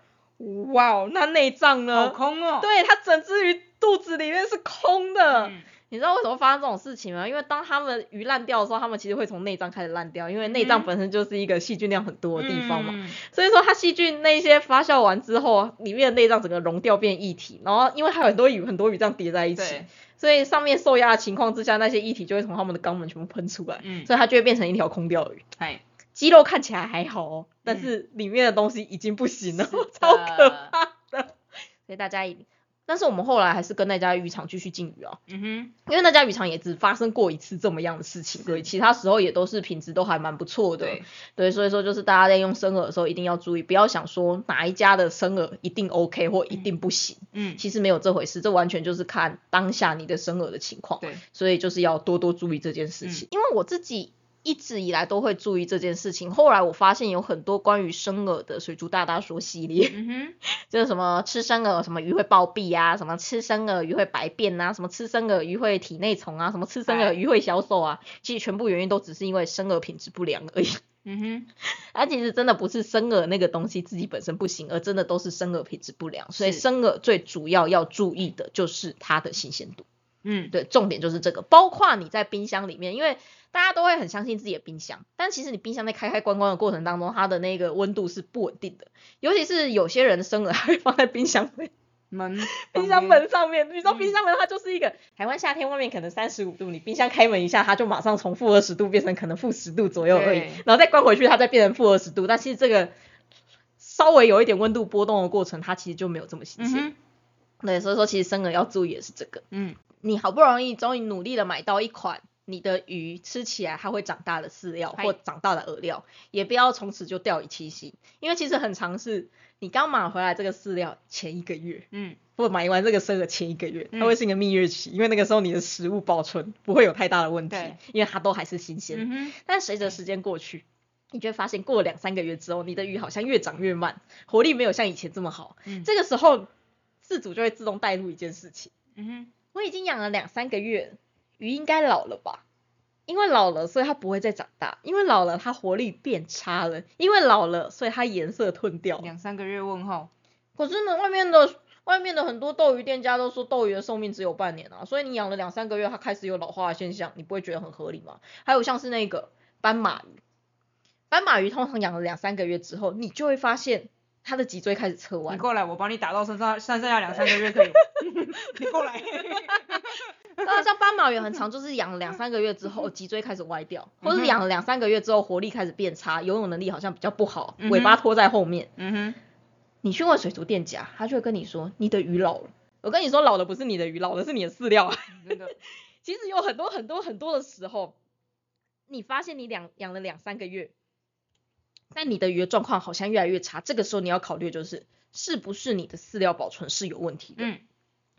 哇哦，那内脏呢好呢？空哦。对，它整只鱼肚子里面是空的。嗯你知道为什么发生这种事情吗？因为当他们鱼烂掉的时候，他们其实会从内脏开始烂掉，因为内脏嗯本身就是一个细菌量很多的地方嘛。嗯所以说它细菌那些发酵完之后，里面的内脏整个溶掉变液体，然后因为还有很多鱼很多鱼这样叠在一起，，所以上面受压的情况之下，那些液体就会从他们的肛门全部喷出来，嗯，所以它就会变成一条空掉的鱼。哎，肌肉看起来还好哦，但嗯是里面的东西已经不行了，*laughs* 超可怕的。所以大家一，但是我们后来还是跟那家渔场继续进鱼啊，嗯哼，因为那家渔场也只发生过一次这么样的事情，对，其他时候也都是品质都还蛮不错的。对，对，所以说就是大家在用生饵的时候一定要注意，不要想说哪一家的生饵一定 OK 或一定不行，嗯，其实没有这回事，这完全就是看当下你的生饵的情况。对，所以就是要多多注意这件事情。因为我自己一直以来都会注意这件事情。后来我发现有很多关于生饵的水族大大说系列，嗯哼，*laughs* 就是什么吃生饵什么鱼会暴毙啊，什么吃生饵鱼会白变啊，什么吃生饵鱼会体内虫啊，什么吃生饵鱼会消瘦啊，其实全部原因都只是因为生饵品质不良而已。嗯哼，它其实真的不是生饵那个东西自己本身不行，而真的都是生饵品质不良。所以生饵最主要要注意的就是它的新鲜度。嗯，对，重点就是这个，包括你在冰箱里面，因为大家都会很相信自己的冰箱，但其实你冰箱在开开关关的过程当中，它的那个温度是不稳定的，尤其是有些人生了还会放在冰箱门 *laughs* 门冰箱门上面，你知道嗯冰箱门它就是一个台湾夏天外面可能三十五度，你冰箱开门一下，它就马上从负二十度变成可能负十度左右而已，然后再关回去，它再变成负二十度，但其实这个稍微有一点温度波动的过程，它其实就没有这么新鲜。嗯，对，所以说其实生饵要注意的是这个。嗯你好不容易终于努力的买到一款你的鱼吃起来它会长大的饲料或长大的饵料，也不要从此就掉以轻心，因为其实很常是你刚买回来这个饲料前一个月，嗯或买完这个生饵前一个月，它嗯会是一个蜜月期，因为那个时候你的食物保存不会有太大的问题，因为它都还是新鲜。嗯，但随着时间过去，你就会发现过了两三个月之后，你的鱼好像越长越慢，活力没有像以前这么好。嗯这个时候，饲主就会自动带入一件事情。嗯哼，我已经养了两三个月，鱼应该老了吧？因为老了，所以它不会再长大；因为老了，它活力变差了；因为老了，所以它颜色褪掉。两三个月问号，可是呢，外面的外面的很多斗鱼店家都说斗鱼的寿命只有半年啊，所以你养了两三个月，它开始有老化的现象，你不会觉得很合理吗？还有像是那个斑马鱼，斑马鱼通常养了两三个月之后，你就会发现它的脊椎开始侧弯。你过来，我帮你打到剩下剩下两三个月可以吗，*laughs* *laughs* 你过来，*laughs* 那像斑马鱼很长，就是养了两三个月之后，脊椎开始歪掉，或者养了两三个月之后，活力开始变差，游泳能力好像比较不好，嗯尾巴拖在后面。嗯哼，你去问水族店家，他就会跟你说，你的鱼老了。我跟你说，老的不是你的鱼，老的是你的饲料啊。真的，其实有很多很多很多的时候，你发现你两养了两三个月，但你的鱼的状况好像越来越差，这个时候你要考虑的就是是不是你的饲料保存是有问题的。嗯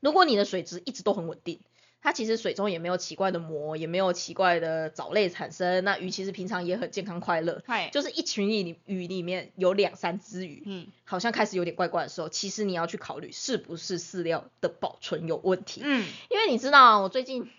如果你的水质一直都很稳定，它其实水中也没有奇怪的膜，也没有奇怪的藻类产生，那鱼其实平常也很健康快乐。嗨，就是一群鱼里鱼里面有两三只鱼，嗯好像开始有点怪怪的时候，其实你要去考虑是不是饲料的保存有问题。嗯因为你知道，我最近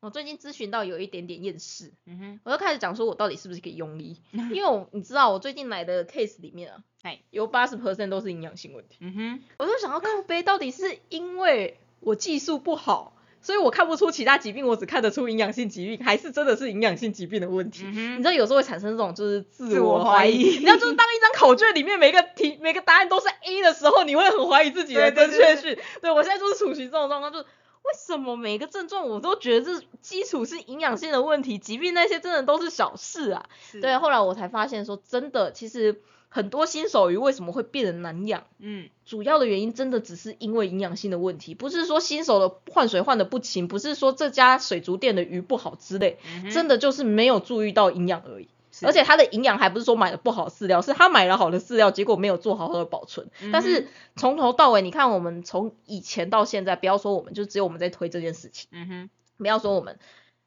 我最近咨询到有一点点厌世，嗯哼，我就开始讲说我到底是不是个庸医，*laughs* 因为我你知道我最近来的 case 里面啊，嗨，有八十 percent 都是营养性问题，嗯哼，我就想要靠背到底是因为我技术不好。所以我看不出其他疾病，我只看得出营养性疾病，还是真的是营养性疾病的问题。嗯你，知道有时候会产生这种就是自自我我怀疑，你知道就是当一张考卷里面每个题每个答案都是 A 的时候，你会很怀疑自己的对正确性。对我现在就是处于这种状况，就是为什么每个症状我都觉得这基础是营养性的问题，疾病那些真的都是小事啊。对，，后来我才发现说，真的其实很多新手鱼为什么会变得难养？嗯主要的原因真的只是因为营养性的问题，不是说新手的换水换的不勤，不是说这家水族店的鱼不好之类，嗯，真的就是没有注意到营养而已。是而且它的营养还不是说买了不好的饲料，是他买了好的饲料，结果没有做好好的保存。嗯但是从头到尾，你看我们从以前到现在，不要说我们，就只有我们在推这件事情，嗯哼，不要说我们。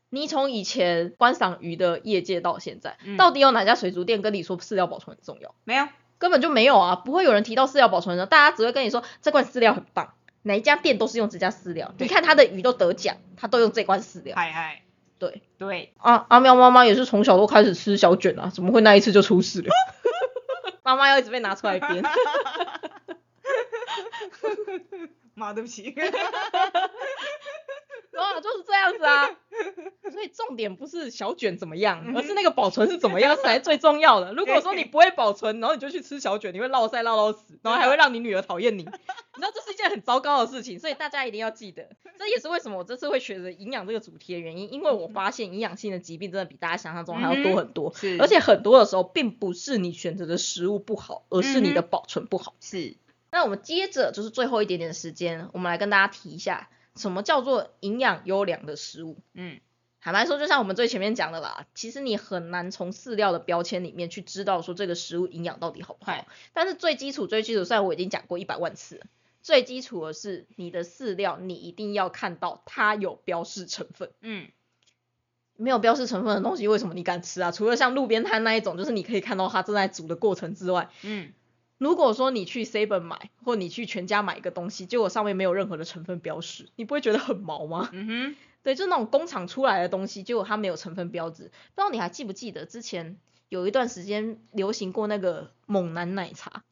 你从以前观赏鱼的业界到现在，嗯到底有哪家水族店跟你说饲料保存很重要？没有，根本就没有啊，不会有人提到饲料保存的，大家只会跟你说这罐饲料很棒，哪一家店都是用这家饲料。你看它的鱼都得奖，它都用这罐饲料。嗨嗨，对，对，啊，阿喵妈妈也是从小都开始吃小卷啊，怎么会那一次就出事了？*laughs* 妈妈要一直被拿出来编。*laughs* 妈，对不起，*laughs* *laughs* 啊，就是这样子啊。*laughs* 所以重点不是小卷怎么样，而是那个保存是怎么样才是最重要的。如果说你不会保存，然后你就去吃小卷，你会落腮落到死，然后还会让你女儿讨厌你。*laughs* 你知道这是一件很糟糕的事情，所以大家一定要记得。这也是为什么我这次会选择营养这个主题的原因，因为我发现营养性的疾病真的比大家想象中还要多很多，是而且很多的时候并不是你选择的食物不好，而是你的保存不好。是，那我们接着就是最后一点点时间，我们来跟大家提一下，什么叫做营养优良的食物。嗯坦白说，就像我们最前面讲的啦，其实你很难从饲料的标签里面去知道说这个食物营养到底好不好。但是最基础、最基础，虽然我已经讲过一百万次了，最基础的是你的饲料，你一定要看到它有标示成分。嗯没有标示成分的东西，为什么你敢吃啊？除了像路边摊那一种，就是你可以看到它正在煮的过程之外，嗯，如果说你去 Seven 买，或你去全家买一个东西，结果上面没有任何的成分标识，你不会觉得很毛吗？嗯哼，对，就那种工厂出来的东西，结果它没有成分标志。不知道你还记不记得之前有一段时间流行过那个猛男奶茶，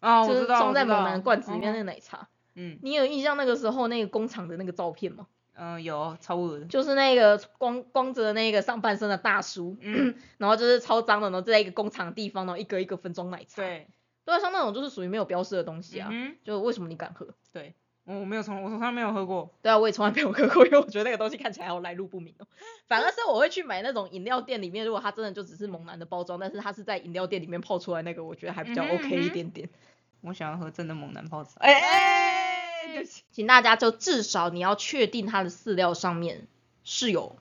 哦，就是装在猛男罐子里面那嗯个奶茶。嗯你有印象那个时候那个工厂的那个照片吗？嗯，有超恶的，就是那个光光着那个上半身的大叔，嗯，*clears throat* 然后就是超脏的，然后在一个工厂地方，然后一个一个分装奶茶。，对，对啊，像那种就是属于没有标识的东西啊。嗯，就为什么你敢喝？对，我没有从我从来没有喝过，对啊，我也从来没有喝过，因为我觉得那个东西看起来好来路不明哦。*laughs* 反而是我会去买那种饮料店里面，如果它真的就只是猛男的包装，但是它是在饮料店里面泡出来那个，我觉得还比较 OK 一点点。我想要喝真的猛男泡茶，哎哎，对不起，请大家就至少你要确定它的饲料上面是有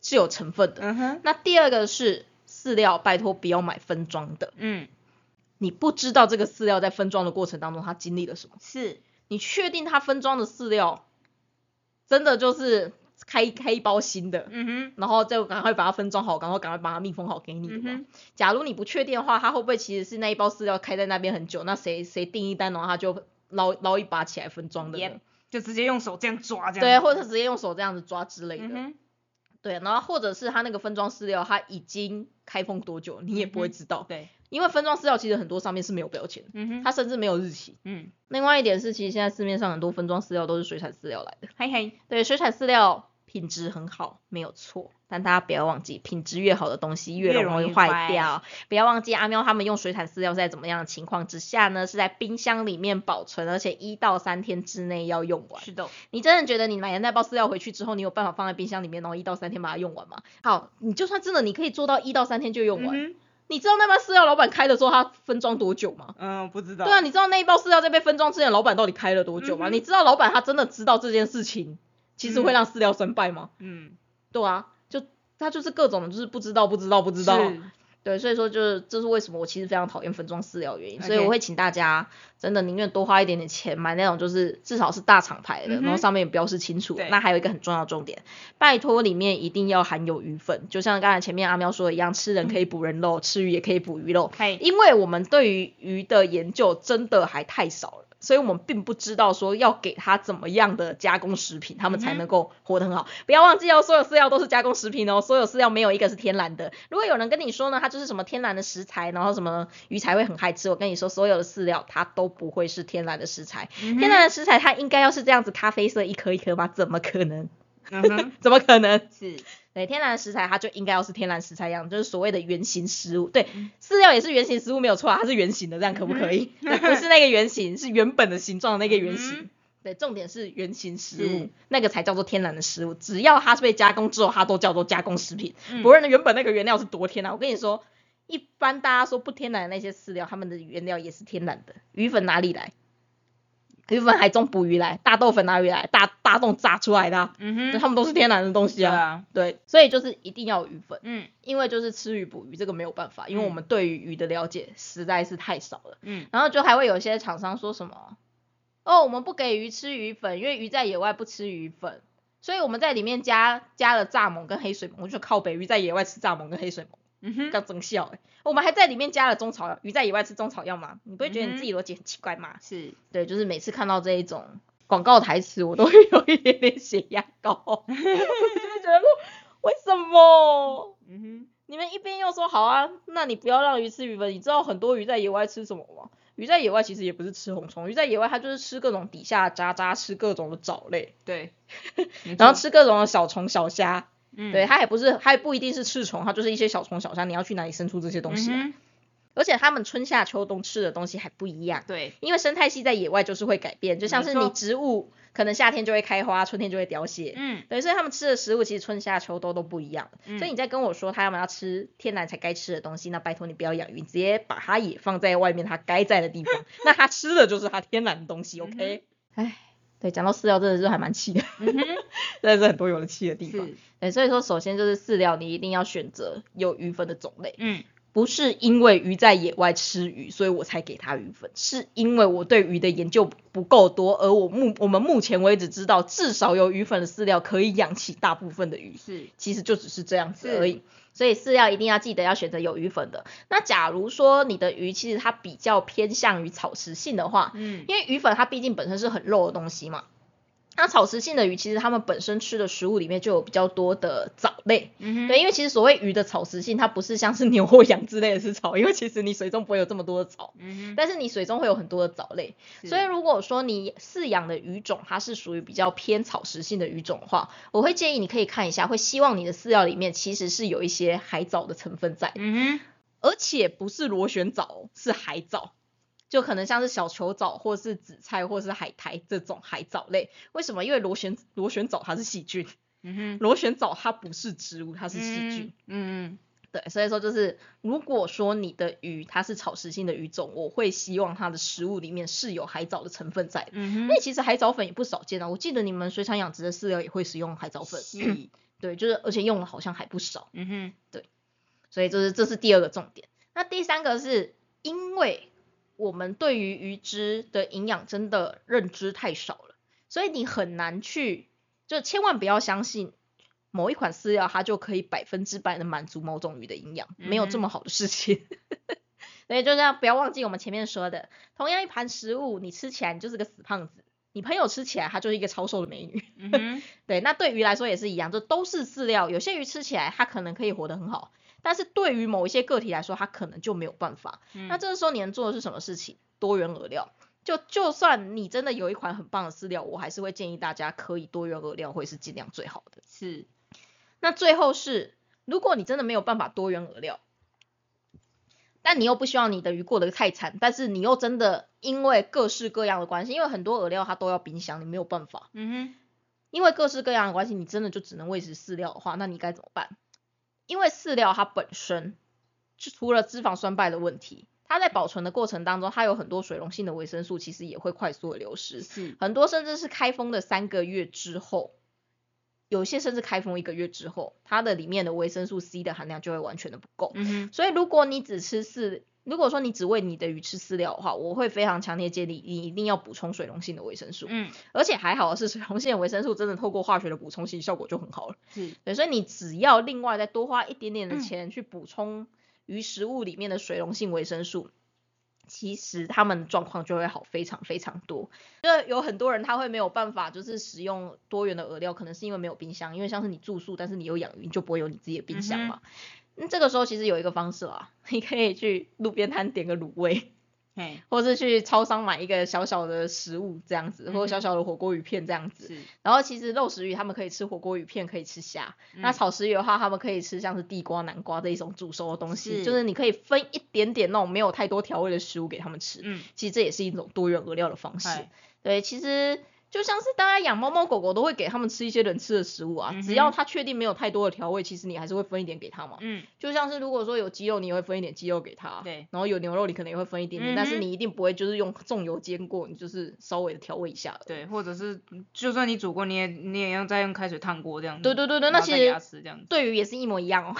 是有成分的。嗯哼，那第二个是饲料，拜托不要买分装的，嗯，你不知道这个饲料在分装的过程当中它经历了什么。是，你确定它分装的饲料真的就是开开一包新的，嗯哼，然后再赶快把它分装好，然后赶快把它密封好给你的嘛。嗯假如你不确定的话，它会不会其实是那一包饲料开在那边很久？那谁谁订一单，然后他就捞捞一把起来分装的呢就直接用手这样抓这样，对，或者是直接用手这样子抓之类的。嗯，对，然后或者是它那个分装饲料，它已经开封多久，你也不会知道，对，因为分装饲料其实很多上面是没有标签，嗯哼，它甚至没有日期。嗯，另外一点是，其实现在市面上很多分装饲料都是水产饲料来的，嘿嘿，对，水产饲料品质很好，没有错，但大家不要忘记，品质越好的东西越越容易坏掉。不要忘记阿喵他们用水产饲料在怎么样的情况之下呢？是在冰箱里面保存，而且一到三天之内要用完。是的，你真的觉得你买的那包饲料回去之后，你有办法放在冰箱里面，然后一到三天把它用完吗？好，你就算真的你可以做到一到三天就用完，嗯你知道那包饲料老板开的时候他分装多久吗？嗯，不知道，对啊，你知道那一包饲料在被分装之前，老板到底开了多久吗？嗯你知道老板他真的知道这件事情，其实会让饲料生败吗？嗯，对啊，就他就是各种就是不知道不知道不知道，是对，所以说就是这是为什么我其实非常讨厌分装饲料原因，所以我会请大家真的宁愿多花一点点钱买那种就是至少是大厂牌的，嗯然后上面也标示清楚。对那还有一个很重要的重点，拜托里面一定要含有鱼粉，就像刚才前面阿喵说的一样，吃人可以补人肉，吃鱼也可以补鱼肉。嘿，因为我们对于鱼的研究真的还太少了，所以我们并不知道说要给它怎么样的加工食品，它们才能够活得很好。不要忘记哦，所有饲料都是加工食品哦，所有饲料没有一个是天然的。如果有人跟你说呢，它就是什么天然的食材，然后什么鱼才会很害吃，我跟你说，所有的饲料它都不会是天然的食材。嗯天然的食材它应该要是这样子咖啡色一颗一颗吗？怎么可能？嗯，*laughs* 怎么可能？是，对，天然的食材它就应该要是天然食材样，就是所谓的原型食物。对，饲料也是原型食物没有错啊，它是圆形的，这样可不可以？*laughs* 对，不是那个圆形，是原本的形状的那个圆形。嗯对，重点是原型食物，那个才叫做天然的食物。只要它是被加工之后，它都叫做加工食品。嗯不论原本那个原料是多天然，我跟你说，一般大家说不天然的那些饲料，它们的原料也是天然的。鱼粉哪里来？鱼粉还中捕鱼来，大豆粉哪里来？大大洞炸出来的、啊，嗯哼，对它们都是天然的东西啊。对啊，对，所以就是一定要有鱼粉。嗯因为就是吃鱼捕鱼，这个没有办法，因为我嗯们对于鱼的了解实在是太少了。嗯然后就还会有一些厂商说什么，哦，我们不给鱼吃鱼粉，因为鱼在野外不吃鱼粉，所以我们在里面加加了蚱蜢跟黑水虻。我就靠北鱼在野外吃蚱蜢跟黑水虻，嗯哼，要真笑哎、我们还在里面加了中草药，鱼在野外吃中草药吗？你不会觉得你自己逻辑很奇怪吗？是，对，就是每次看到这一种广告台词，我都会有一点点血压高，*laughs* 我就会觉得说为什么？嗯哼，你们一边又说好啊，那你不要让鱼吃鱼粉。你知道很多鱼在野外吃什么吗？鱼在野外其实也不是吃红虫，鱼在野外它就是吃各种底下渣渣，吃各种的藻类，对，*laughs* 然后，吃各种的小虫小虾。嗯对，它也不是，它也不一定是赤虫，它就是一些小虫小虾。你要去哪里生出这些东西来？嗯而且它们春夏秋冬吃的东西还不一样，对，因为生态系在野外就是会改变，就像是你植物可能夏天就会开花，春天就会凋谢。嗯对，所以它们吃的食物其实春夏秋冬都不一样。嗯所以你在跟我说他们要吃天然才该吃的东西，那拜托你不要养鱼，你直接把它也放在外面它该在的地方，*laughs* 那它吃的就是它天然的东西，OK？唉，对，讲到饲料真的是还蛮气的，*laughs* 真的是很多有人气的地方。是，对，所以说首先就是饲料你一定要选择有鱼粉的种类。嗯不是因为鱼在野外吃鱼，所以我才给它鱼粉，是因为我对鱼的研究不够多，而我目我们目前为止知道，至少有鱼粉的饲料可以养起大部分的鱼，是其实就只是这样子而已。所以饲料一定要记得要选择有鱼粉的。那假如说你的鱼其实它比较偏向于草食性的话，嗯因为鱼粉它毕竟本身是很肉的东西嘛，那草食性的鱼其实它们本身吃的食物里面就有比较多的藻类。嗯对，因为其实所谓鱼的草食性，它不是像是牛或羊之类的是草，因为其实你水中不会有这么多的草，嗯但是你水中会有很多的藻类。所以如果说你饲养的鱼种它是属于比较偏草食性的鱼种的话，我会建议你可以看一下，会希望你的饲料里面其实是有一些海藻的成分在，而且不是螺旋藻哦，是海藻。就可能像是小球藻，或是紫菜，或是海苔这种海藻类。为什么？因为螺旋螺旋藻它是细菌，嗯哼螺旋藻它不是植物，它是细菌。嗯嗯对，所以说就是，如果说你的鱼它是草食性的鱼种，我会希望它的食物里面是有海藻的成分在的。嗯哼那其实海藻粉也不少见啊，我记得你们水产养殖的饲料也会使用海藻粉，是对，就是而且用的好像还不少，嗯哼对所以这是这是第二个重点。那第三个是因为我们对于鱼汁的营养真的认知太少了，所以你很难去，就千万不要相信某一款饲料它就可以百分之百的满足某种鱼的营养，没有这么好的事情。*laughs* 所以就这样，不要忘记我们前面说的，同样一盘食物，你吃起来你就是个死胖子，你朋友吃起来她就是一个超瘦的美女。嗯 *laughs* 对，那对鱼来说也是一样，就都是饲料，有些鱼吃起来它可能可以活得很好，但是对于某一些个体来说，它可能就没有办法。那这个时候你能做的是什么事情？多元饵料。就就算你真的有一款很棒的饲料，我还是会建议大家可以多元饵料，会是尽量最好的。是那最后是，如果你真的没有办法多元饵料，但你又不希望你的鱼过得太惨，但是你又真的因为各式各样的关系，因为很多饵料它都要冰箱，你没有办法。嗯哼因为各式各样的关系，你真的就只能喂食饲料的话，那你该怎么办？因为饲料它本身就除了脂肪酸败的问题，它在保存的过程当中，它有很多水溶性的维生素，其实也会快速的流失。是很多甚至是开封的三个月之后，有些甚至开封一个月之后，它的里面的维生素 C 的含量就会完全的不够。嗯所以如果你只吃饲，如果说你只喂你的鱼吃饲料的话，我会非常强烈建议你一定要补充水溶性的维生素。嗯而且还好的是，水溶性的维生素真的透过化学的补充，其实效果就很好了。是对，所以你只要另外再多花一点点的嗯钱去补充鱼食物里面的水溶性维生素，其实他们的状况就会好非常非常多。就有很多人他会没有办法，就是使用多元的饵料，可能是因为没有冰箱，因为像是你住宿，但是你有养鱼，你就不会有你自己的冰箱嘛。那、这个时候其实有一个方式啦，你可以去路边摊点个卤味。嘿或是去超商买一个小小的食物这样子，或小小的火锅鱼片这样子。是然后其实肉食鱼他们可以吃火锅鱼片，可以吃虾。那嗯草食鱼的话，他们可以吃像是地瓜、南瓜这一种煮熟的东西，是就是你可以分一点点那种没有太多调味的食物给他们吃。嗯其实这也是一种多元饵料的方式嗨。对，其实就像是大家养猫猫狗狗都会给他们吃一些人吃的食物啊，嗯只要它确定没有太多的调味，其实你还是会分一点给它嘛。嗯就像是如果说有鸡肉，你也会分一点鸡肉给它，对然后有牛肉，你可能也会分一点点，但是你一定不会就是用重油煎过，你就是稍微的调味一下。对，或者是就算你煮过，你也你也要再用开水烫过这样子。对对对对，那其实吃这样。对鱼也是一模一样哦。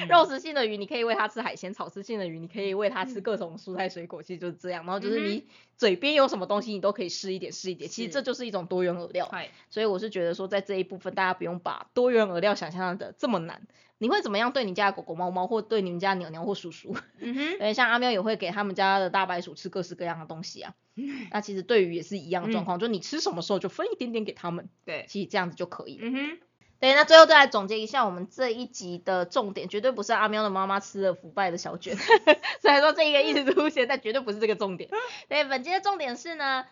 嗯 *laughs* 肉食性的鱼你可以喂它吃海鲜，草食性的鱼你可以喂它吃各种蔬菜水果，其实就是这样。然后就是嗯你嘴边有什么东西，你都可以试一点试一点，其实这就是一种多元饵料。所以我是觉得说，在这一部分大家不用把多元饵料想象的这么难。你会怎么样对你家的狗狗、猫猫，或对你们家的鸟鸟或叔叔？嗯哼 *laughs* 对，像阿喵也会给他们家的大白鼠吃各式各样的东西啊。*laughs* 那其实对于也是一样的状况，就你吃什么时候就分一点点给他们，对其实这样子就可以了。嗯哼对，那最后再来总结一下我们这一集的重点，绝对不是阿喵的妈妈吃了腐败的小卷，*laughs* 虽然说这一个一直出现，但绝对不是这个重点。对，本集的重点是呢，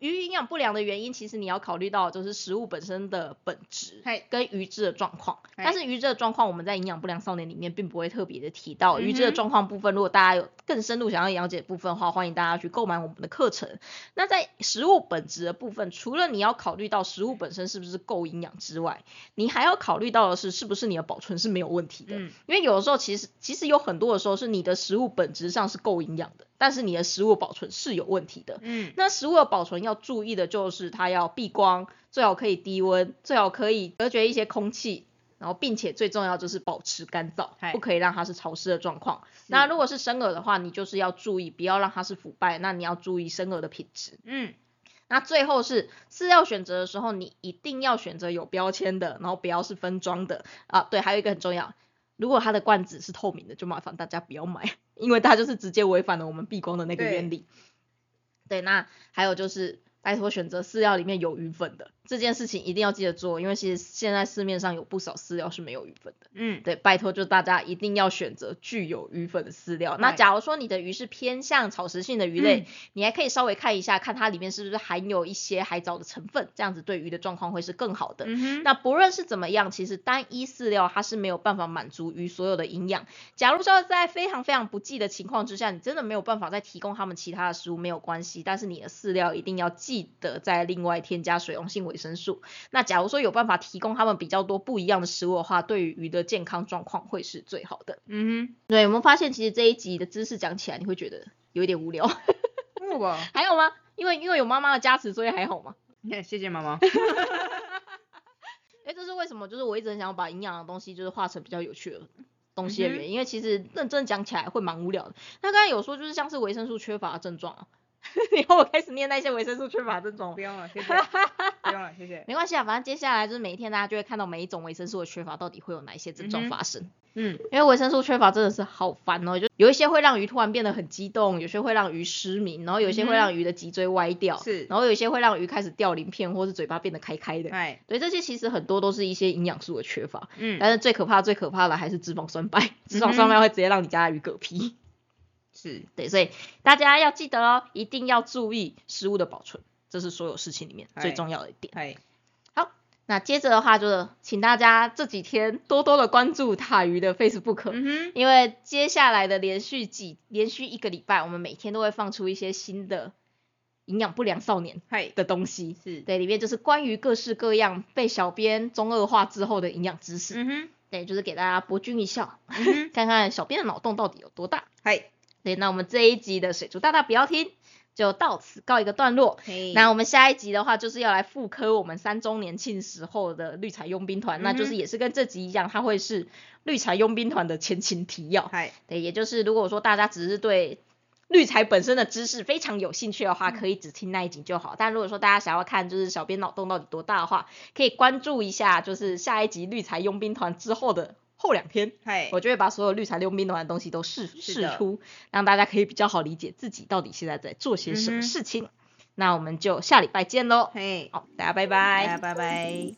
鱼营养不良的原因，其实你要考虑到就是食物本身的本质嗨跟鱼质的状况。但是鱼质的状况，我们在营养不良少年里面并不会特别的提到。鱼质的状况部分，如果大家有更深入想要了解的部分的话，欢迎大家去购买我们的课程。那在食物本质的部分，除了你要考虑到食物本身是不是够营养之外，你还要考虑到的是是不是你的保存是没有问题的。嗯因为有的时候其实其实有很多的时候是你的食物本质上是够营养的，但是你的食物保存是有问题的。嗯那食物的保存要注意的就是它要避光，最好可以低温，最好可以隔绝一些空气，然后并且最重要就是保持干燥，不可以让它是潮湿的状况。那如果是生饵的话，你就是要注意不要让它是腐败，那你要注意生饵的品质。嗯，那最后是饲料选择的时候，你一定要选择有标签的，然后不要是分装的啊。对，还有一个很重要，如果它的罐子是透明的，就麻烦大家不要买，因为它就是直接违反了我们避光的那个原理。对，那还有就是拜托选择饲料里面有鱼粉的这件事情一定要记得做，因为其实现在市面上有不少饲料是没有鱼粉的。嗯，对，拜托就大家一定要选择具有鱼粉的饲料。那假如说你的鱼是偏向草食性的鱼类，嗯你还可以稍微看一下，看它里面是不是含有一些海藻的成分，这样子对鱼的状况会是更好的。嗯，那不论是怎么样，其实单一饲料它是没有办法满足鱼所有的营养。假如说在非常非常不济的情况之下，你真的没有办法再提供它们其他的食物，没有关系，但是你的饲料一定要记得再另外添加水溶性维生素。那假如说有办法提供他们比较多不一样的食物的话，对于鱼的健康状况会是最好的。嗯哼对，有没有发现其实这一集的知识讲起来，你会觉得有一点无聊？哼，不吧，还有吗？因为因为有妈妈的加持，所以还好吗？*laughs* 谢谢妈妈。*laughs* 哎，这是为什么？就是我一直很想要把营养的东西，就是画成比较有趣的东西的原因。因为其实认真讲起来会蛮无聊的。那刚才有说，就是像是维生素缺乏的症状啊。*laughs* 以后我开始念那些维生素缺乏症状不。用了，谢谢，不用了，谢谢。没关系啊，反正接下来就是每一天大家就会看到每一种维生素的缺乏到底会有哪一些症状发生。嗯，因为维生素缺乏真的是好烦哦，就有一些会让鱼突然变得很激动，有些会让鱼失明，然后有些会让鱼的脊椎歪掉，是然后有一些会让鱼开始掉鳞片，或是嘴巴变得开开的。哎，对，这些其实很多都是一些营养素的缺乏。嗯，但是最可怕、最可怕的还是脂肪酸败，脂肪酸败会直接让你家的鱼嗝屁。是，对，所以大家要记得哦，一定要注意食物的保存，这是所有事情里面最哎。重要的一点。好，那接着的话，就是请大家这几天多多的关注塔鱼的 Facebook，、嗯，因为接下来的连续几连续一个礼拜，我们每天都会放出一些新的营养不良少年嗨，的东西。是，对，里面就是关于各式各样被小编中二化之后的营养知识。嗯哼，对，就是给大家博君一笑，嗯，*laughs* 看看小编的脑洞到底有多大。嗨，对，那我们这一集的水族大大不要听，就到此告一个段落。那我们下一集的话，就是要来复刻我们三周年庆时候的绿茶佣兵团，那就是也是跟这集一样，它会是绿茶佣兵团的前情提要。对，也就是如果说大家只是对绿茶本身的知识非常有兴趣的话，可以只听那一集就好。但如果说大家想要看就是小编脑洞到底多大的话，可以关注一下，就是下一集绿茶佣兵团之后的后两天。嗨，我就会把所有绿茶溜冰团的东西都试试出，让大家可以比较好理解自己到底现在在做些什么事情。那我们就下礼拜见喽，嘿，好，大家拜拜。大家拜拜。